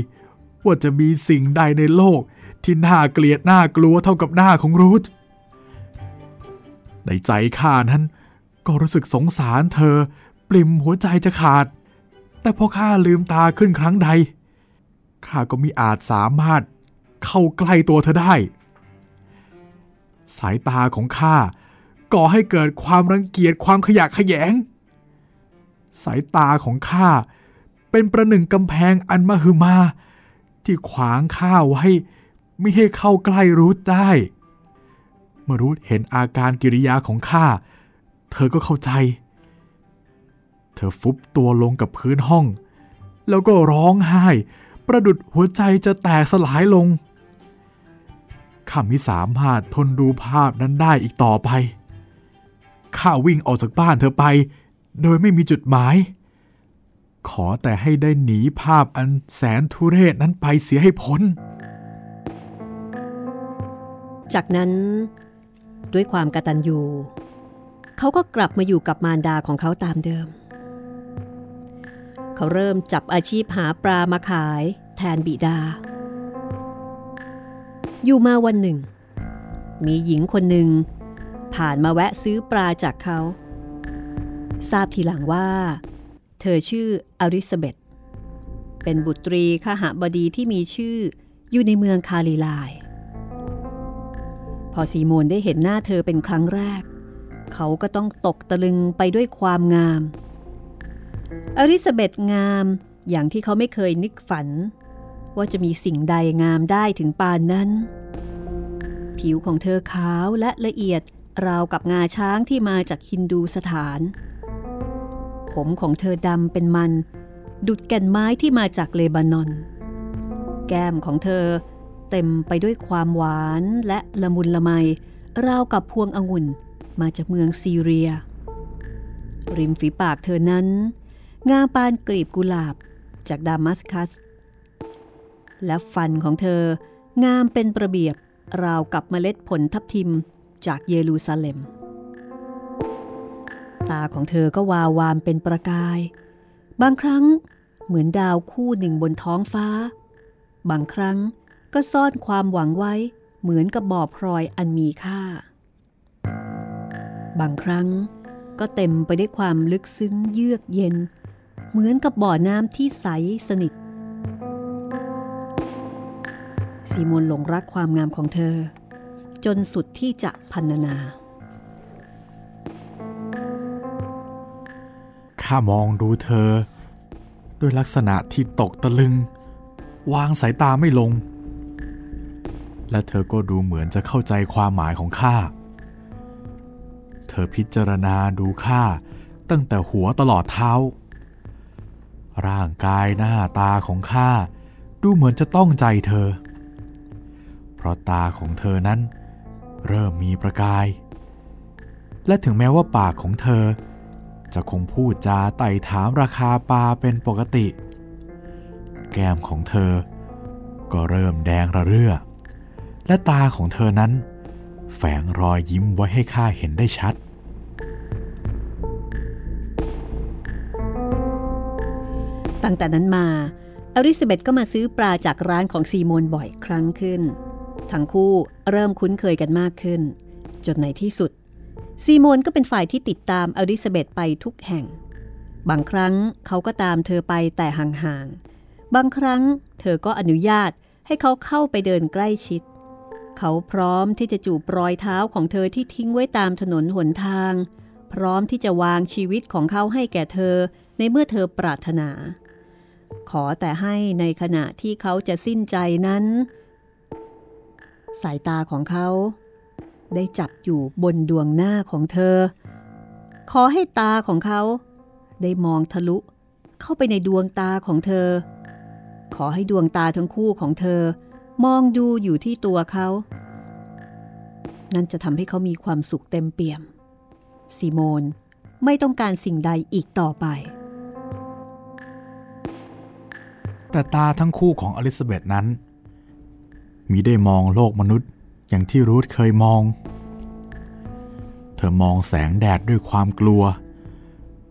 ว่าจะมีสิ่งใดในโลกที่น่าเกลียดน่ากลัวเท่ากับหน้าของรูธในใจข้านั้น ก็รู้สึกสงสารเธอ ปลิ่มหัวใจจะขาด แต่พอข้าลืมตาขึ้นครั้งใดข้าก็มิอาจสามารถเข้าใกล้ตัวเธอได้ สายตาของข้าก่อให้เกิดความรังเกียจความขยะแขยง สายตาของข้าเป็นประหนึ่งกำแพงอันมหึมา ที่ขวางข้าไว้ไม่ให้เข้าใกล้รูทได้ เมื่อรูทเห็นอาการกิริยาของข้า เธอก็เข้าใจ เธอฟุบตัวลงกับพื้นห้อง แล้วก็ร้องไห้ ประดุดหัวใจจะแตกสลายลงข้าไม่สามารถทนดูภาพนั้นได้อีกต่อไป ข้าวิ่งออกจากบ้านเธอไป โดยไม่มีจุดหมาย ขอแต่ให้ได้หนีภาพอันแสนทุเรศนั้นไปเสียให้พ้น จากนั้นด้วยความกระตัญญู เขาก็กลับมาอยู่กับมารดาของเขาตามเดิม เขาเริ่มจับอาชีพหาปลามาขายแทนบิดา อยู่มาวันหนึ่ง มีหญิงคนหนึ่ง ผ่านมาแวะซื้อปลาจากเขา ทราบทีหลังว่า เธอชื่ออริซาเบธเป็นบุตรีขหบดีที่มีชื่ออยู่ในเมืองคาลิลาย พอซีโมนได้เห็นหน้าเธอเป็นครั้งแรก เขาก็ต้องตกตะลึงไปด้วยความงามอริซาเบธงามอย่างที่เขาไม่เคยนึกฝัน ว่าจะมีสิ่งใดงามได้ถึงปานนั้น ผิวของเธอขาวและละเอียดราวกับงาช้างที่มาจากฮินดูสถาน ผมของเธอดำเป็นมัน ดุดแก่นไม้ที่มาจากเลบานอน แก้มของเธอเต็มไปด้วยความหวานและละมุนละไมราวกับพวงองุ่น มาจากเมืองซีเรีย ริมฝีปากเธอนั้น งาปานกลีบกุหลาบจากดามัสคัส และฟันของเธองามเป็นประเบียบราวกับเมล็ดผลทับทิมจากเยรูซาเล็ม ตาของเธอก็วาววามเป็นประกาย บางครั้งเหมือนดาวคู่หนึ่งบนท้องฟ้า บางครั้งก็ซ่อนความหวังไว้เหมือนกับบ่อพลอยอันมีค่า บางครั้งก็เต็มไปด้วยความลึกซึ้งเยือกเย็น เหมือนกับบ่อน้ำที่ใสสนิทซีโมนหลงรักความงามของเธอ จนสุดที่จะพันนา ข้ามองดูเธอ ด้วยลักษณะที่ตกตะลึง วางสายตาไม่ลง และเธอก็ดูเหมือนจะเข้าใจความหมายของข้า เธอพิจารณาดูข้าตั้งแต่หัวตลอดเท้า ร่างกายหน้าตาของข้าดูเหมือนจะต้องใจเธอ เพราะตาของเธอนั้น เริ่มมีประกาย และถึงแม้ว่าปากของเธอ จะคงพูดจาไต่ถามราคาปลาเป็นปกติ แก้มของเธอ ก็เริ่มแดงระเรื่อ และตาของเธอนั้น แฝงรอยยิ้มไว้ให้ข้าเห็นได้ชัด ตั้งแต่นั้นมาอริซาเบธก็มาซื้อปลาจากร้านของซีโมนบ่อยครั้งขึ้น ทั้งคู่เริ่มคุ้นเคยกันมากขึ้น จนในที่สุด ซีโมนก็เป็นฝ่ายที่ติดตามอริซาเบธไปทุกแห่ง บางครั้งเขาก็ตามเธอไปแต่ห่างๆ บางครั้งเธอก็อนุญาตให้เขาเข้าไปเดินใกล้ชิด เขาพร้อมที่จะจูบรอยเท้าของเธอที่ทิ้งไว้ตามถนนหนทาง พร้อมที่จะวางชีวิตของเขาให้แก่เธอในเมื่อเธอปรารถนา ขอแต่ให้ในขณะที่เขาจะสิ้นใจนั้น สายตาของเขา ได้จับอยู่บนดวงหน้าของเธอ ขอให้ตาของเขา ได้มองทะลุเข้าไปในดวงตาของเธอ ขอให้ดวงตาทั้งคู่ของเธอ มองดูอยู่ที่ตัวเขานั่นจะทำให้เขามีความสุขเต็มเปี่ยม ซีโมนไม่ต้องการสิ่งใดอีกต่อไป แต่ตาทั้งคู่ของอลิซาเบธนั้น มีได้มองโลกมนุษย์อย่างที่รูธเคยมอง เธอมองแสงแดดด้วยความกลัว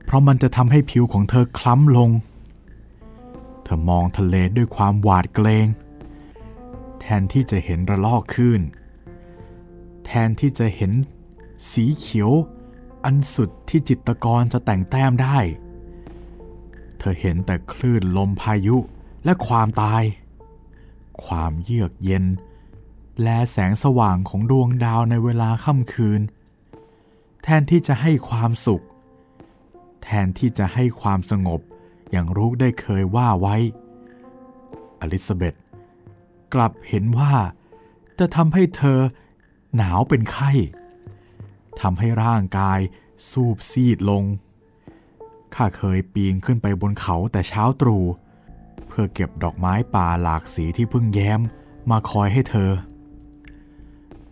เพราะมันจะทำให้ผิวของเธอคล้ำลง เธอมองทะเลด้วยความหวาดเกรง แทนที่จะเห็นระลอกคลื่น แทนที่จะเห็นสีเขียว อันสุดที่จิตกรจะแต่งแต้มได้ เธอเห็นแต่คลื่นลมพายุและความตาย ความเยือกเย็น และแสงสว่างของดวงดาวในเวลาค่ำคืน แทนที่จะให้ความสุข แทนที่จะให้ความสงบอย่างรูกได้เคยว่าไว้ อลิซาเบธ กลับเห็นว่า จะทำให้เธอหนาวเป็นไข้ทำให้ร่างกายสูบซีดลง ข้าเคยปีนขึ้นไปบนเขาแต่เช้าตรู่เพื่อเก็บดอกไม้ป่าหลากสีที่เพิ่งแย้มมาคอยให้เธอ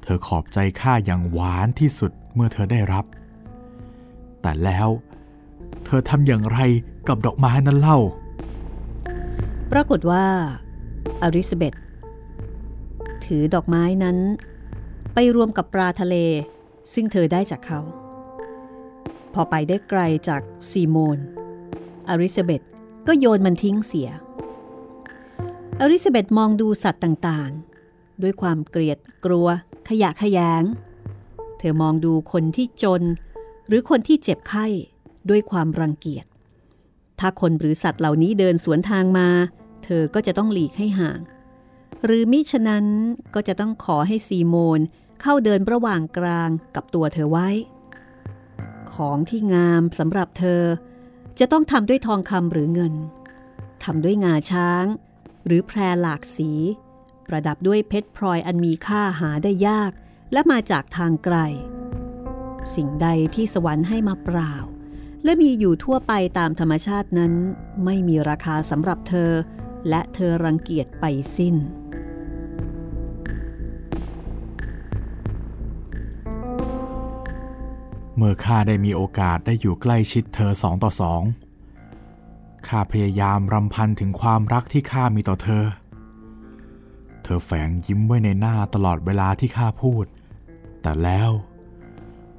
เธอขอบใจข้าอย่างหวานที่สุดเมื่อเธอได้รับ แต่แล้ว เธอทำอย่างไรกับดอกไม้นั้นเล่า ปรากฏว่าอริซาเบธ ถือดอกไม้นั้น ไปรวมกับปลาทะเล ซึ่งเธอได้จากเขา พอไปได้ไกลจากซีโมน อริซาเบธก็โยนมันทิ้งเสีย อริซาเบธมองดูสัตว์ต่างๆ ด้วยความเกลียดกลัว ขยะขยง เธอมองดูคนที่จน หรือคนที่เจ็บไข้ด้วยความรังเกียจ ถ้าคนหรือสัตว์เหล่านี้เดินสวนทางมา เธอก็จะต้องหลีกให้ห่าง หรือมิฉะนั้นก็จะต้องขอให้ซีโมนเข้าเดินระหว่างกลางกับตัวเธอไว้ ของที่งามสำหรับเธอ จะต้องทำด้วยทองคำหรือเงินทำด้วยงาช้าง หรือแพรหลากสี ประดับด้วยเพชรพลอยอันมีค่าหาได้ยาก และมาจากทางไกล สิ่งใดที่สวรรค์ให้มาเปล่า และมีอยู่ทั่วไปตามธรรมชาตินั้น ไม่มีราคาสำหรับเธอ และเธอรังเกียจไปสิ้น เมื่อข้าได้มีโอกาสได้อยู่ใกล้ชิดเธอสองต่อสองข้าพยายามรำพันถึงความรักที่ข้ามีต่อเธอ เธอแฝงยิ้มไว้ในหน้าตลอดเวลาที่ข้าพูด แต่แล้ว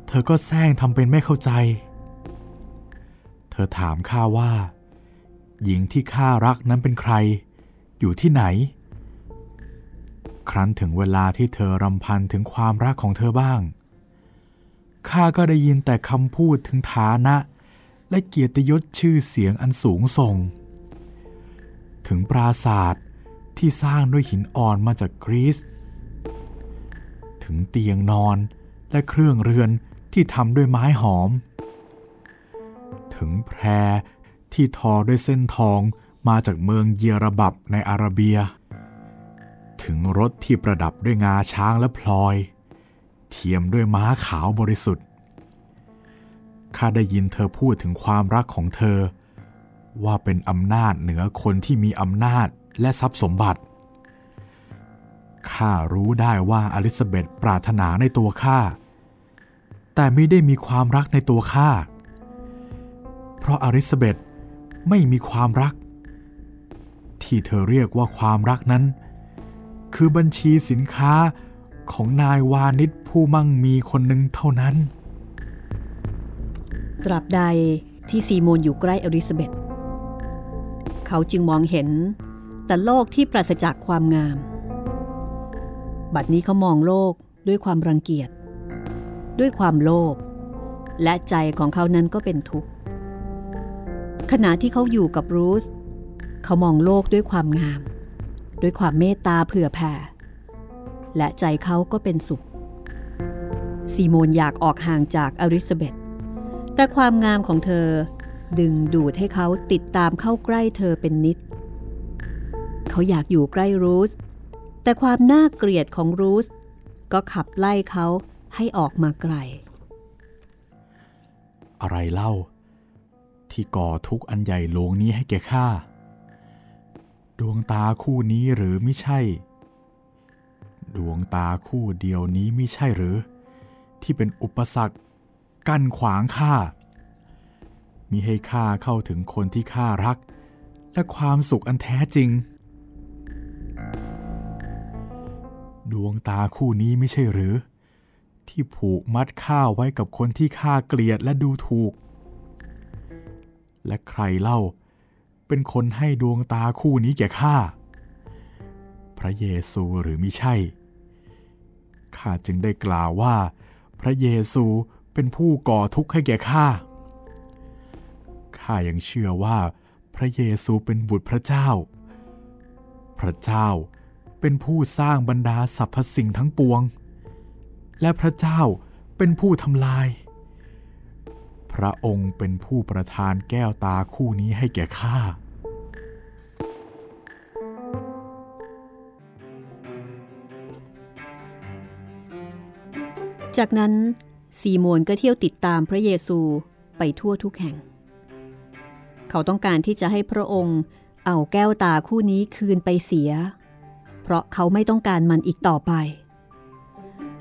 เธอก็แซงทำเป็นไม่เข้าใจ เธอถามข้าว่า หญิงที่ข้ารักนั้นเป็นใคร อยู่ที่ไหน ครั้นถึงเวลาที่เธอรำพันถึงความรักของเธอบ้างข้าก็ได้ยินแต่คำพูดถึงฐานะ และเกียรติยศชื่อเสียงอันสูงส่ง ถึงปราศาสตร์ที่สร้างด้วยหินอ่อนมาจากกรีซถึงเตียงนอนและเครื่องเรือนที่ทำด้วยไม้หอม ถึงแพร ที่ทอด้วยเส้นทองมาจากเมืองเยรบับในอาราเบีย ถึงรถที่ประดับด้วยงาช้างและพลอย เทียมด้วยม้าขาวบริสุทธิ์ ข้าได้ยินเธอพูดถึงความรักของเธอ ว่าเป็นอำนาจเหนือคนที่มีอำนาจและทรัพย์สมบัติ ข้ารู้ได้ว่าอลิซาเบธปรารถนาในตัวข้า แต่ไม่ได้มีความรักในตัวข้า เพราะอลิซาเบธ ไม่มีความรัก ที่เธอเรียกว่าความรักนั้น คือบัญชีสินค้าของนายวานิชผู้มั่งมีคนหนึ่งเท่านั้น ตราบใดที่ซีโมนอยู่ใกล้อลิซาเบธเขาจึงมองเห็นแต่โลกที่ปราศจากความงาม บัดนี้เขามองโลกด้วยความรังเกียจ ด้วยความโลภและใจของเขานั้นก็เป็นทุกข์ ขณะที่เขาอยู่กับรูสเขามองโลกด้วยความงาม ด้วยความเมตตาเผื่อแผ่ และใจเขาก็เป็นสุข ซีโมนอยากออกห่างจากอลิซาเบธแต่ความงามของเธอดึงดูดให้เขาติดตามเข้าใกล้เธอเป็นนิด เขาอยากอยู่ใกล้รูสแต่ความน่าเกลียดของรูสก็ขับไล่เขาให้ออกมาไกล อะไรเล่า ที่ก่อทุกข์อันใหญ่หลวงนี้ให้แก่ข้า ดวงตาคู่นี้หรือไม่ใช่ ดวงตาคู่เดียวนี้ไม่ใช่หรือ ที่เป็นอุปสรรคกั้นขวางข้ามิให้ข้าเข้าถึงคนที่ข้ารัก และความสุขอันแท้จริง ดวงตาคู่นี้ไม่ใช่หรือ ที่ผูกมัดข้าไว้กับคนที่ข้าเกลียดและดูถูก และใครเล่า เป็นคนให้ดวงตาคู่นี้แก่ข้า พระเยซูหรือมิใช่ ข้าจึงได้กล่าวว่า พระเยซูเป็นผู้ก่อทุกข์ให้แก่ข้า ข้ายังเชื่อว่า พระเยซูเป็นบุตรพระเจ้า พระเจ้าเป็นผู้สร้างบรรดาสรรพสิ่งทั้งปวง และพระเจ้าเป็นผู้ทำลาย พระองค์เป็นผู้ประทานแก้วตาคู่นี้ให้แก่ข้า จากนั้นซีโมนก็เที่ยวติดตามพระเยซูไปทั่วทุกแห่ง เขาต้องการที่จะให้พระองค์เอาแก้วตาคู่นี้คืนไปเสีย เพราะเขาไม่ต้องการมันอีกต่อไป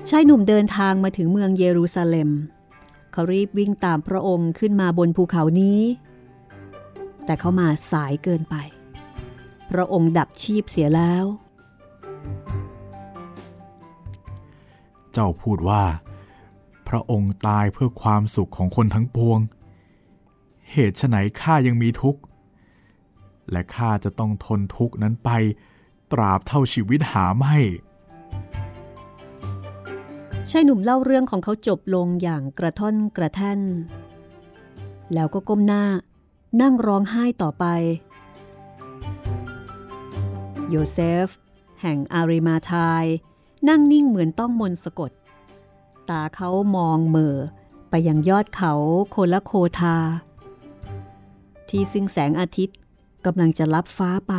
ชายหนุ่มเดินทางมาถึงเมืองเยรูซาเล็ม เขารีบวิ่งตามพระองค์ขึ้นมาบนภูเขานี้ แต่เขามาสายเกินไป พระองค์ดับชีพเสียแล้ว เจ้าพูดว่า พระองค์ตายเพื่อความสุขของคนทั้งปวง เหตุไฉนข้ายังมีทุกข์ และข้าจะต้องทนทุกข์นั้นไป ตราบเท่าชีวิตหาไม่ ชายหนุ่มเล่าเรื่องของเขาจบลงอย่างกระท่อนกระแท่น แล้วก็ก้มหน้านั่งร้องไห้ต่อไป โยเซฟ แห่งอาริมาทาย นั่งนิ่งเหมือนต้องมนสะกด ตาเขามองเม่อไปยังยอดเขาโคละโคทา ที่ซึ่งแสงอาทิตย์กำลังจะลับฟ้าไป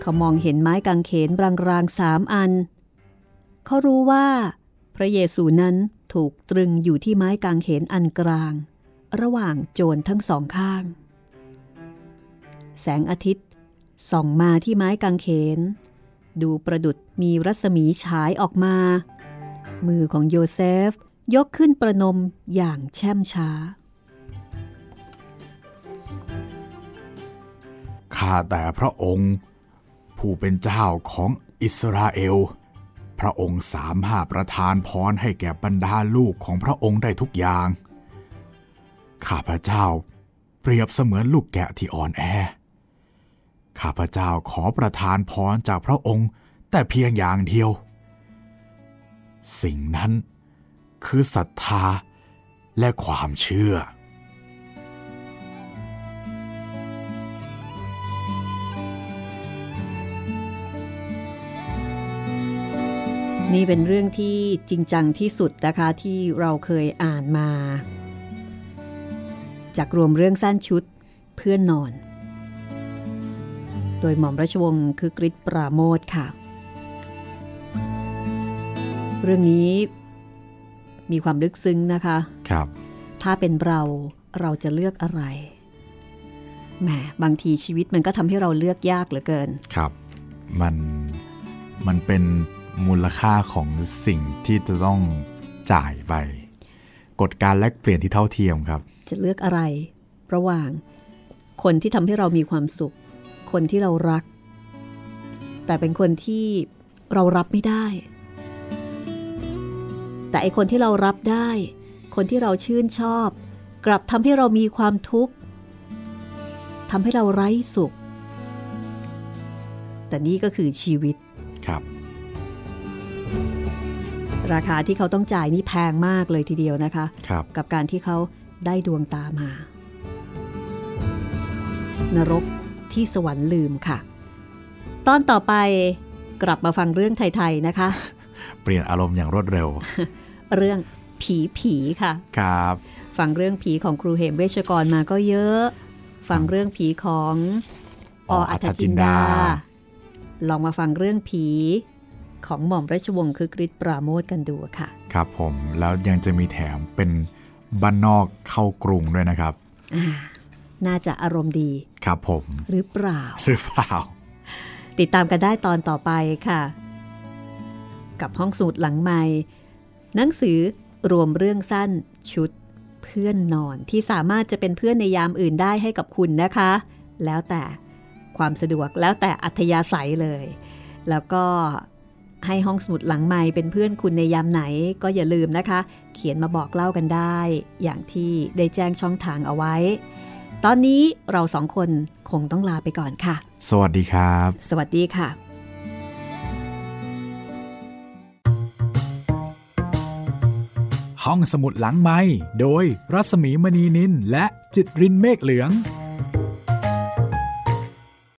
เขามองเห็นไม้กางเขนรางๆสามอัน เขารู้ว่า พระเยซูนั้นถูกตรึงอยู่ที่ไม้กางเขนอันกลาง ระหว่างโจรทั้งสองข้าง แสงอาทิตย์ส่องมาที่ไม้กางเขน ดูประดุดมีรัศมีฉายออกมา มือของโยเซฟยกขึ้นประนมอย่างแช่มช้า ข้าแต่พระองค์ ผู้เป็นเจ้าของอิสราเอล พระองค์สามารถประทานพรให้แก่บรรดาลูกของพระองค์ได้ทุกอย่าง ข้าพเจ้าเปรียบเสมือนลูกแกะที่อ่อนแอ ข้าพเจ้าขอประทานพรจากพระองค์แต่เพียงอย่างเดียว สิ่งนั้นคือศรัทธาและความเชื่อ นี่เป็นเรื่องที่จริงจังที่สุดนะคะที่เราเคยอ่านมา จากรวมเรื่องสั้นชุดเพื่อนนอน โดยหม่อมราชวงศ์คือกริชปราโมทค่ะ เรื่องนี้มีความลึกซึ้งนะคะครับ ถ้าเป็นเราเราจะเลือกอะไรแหมบางทีชีวิตมันก็ทำให้เราเลือกยากเหลือเกินครับ มันมันเป็น มูลค่าของสิ่งที่จะต้องจ่ายไปกฎการแลกเปลี่ยนที่เท่าเทียมครับ จะเลือกอะไร ระหว่าง คนที่ทำให้เรามีความสุข คนที่เรารัก แต่เป็นคนที่เรารับไม่ได้ แต่ไอคนที่เรารับได้ คนที่เราชื่นชอบ กลับทำให้เรามีความทุกข์ทำให้เราไร้สุข แต่นี่ก็คือชีวิตครับ ราคาที่เขาต้องจ่ายนี่แพงมากเลยทีเดียวนะคะครับกับการที่เขาได้ดวงตามานรกที่สวรรค์ลืมค่ะ ตอนต่อไปกลับมาฟังเรื่องไทย ๆ นะคะ เปลี่ยนอารมณ์อย่างรวดเร็ว เรื่องผีผีๆค่ะ ครับ ฟังเรื่องผีของครูเหมเวชกรมาก็เยอะ ฟังเรื่องผีของออัธจินดา ลองมาฟังเรื่องผี ของหม่อมราชวงศ์คือกริชปราโมทกันดูค่ะ ครับผมแล้วยังจะมีแถมเป็นบ้านนอกเข้ากรุงด้วยนะครับอ่าน่าจะอารมณ์ดี ครับผม หรือเปล่า หรือเปล่า ติดตามกันได้ตอนต่อไปค่ะ กับห้องสูตรหลังใหม่หนังสือรวมเรื่องสั้นชุดเพื่อนนอนที่สามารถจะเป็นเพื่อนในยามอื่นได้ให้กับคุณนะคะ แล้วแต่ความสะดวกแล้วแต่อัธยาศัยเลย แล้วก็ ให้ห้องสมุดหลังใหม่เป็นเพื่อนคุณในยามไหนก็อย่าลืมนะคะ เขียนมาบอกเล่ากันได้ อย่างที่ได้แจ้งช่องทางเอาไว้ ตอนนี้เราสองคนคงต้องลาไปก่อนค่ะ สวัสดีครับ สวัสดีค่ะ ห้องสมุดหลังไม้โดยรัสมีมณีนินและจิตรินเมฆเหลือง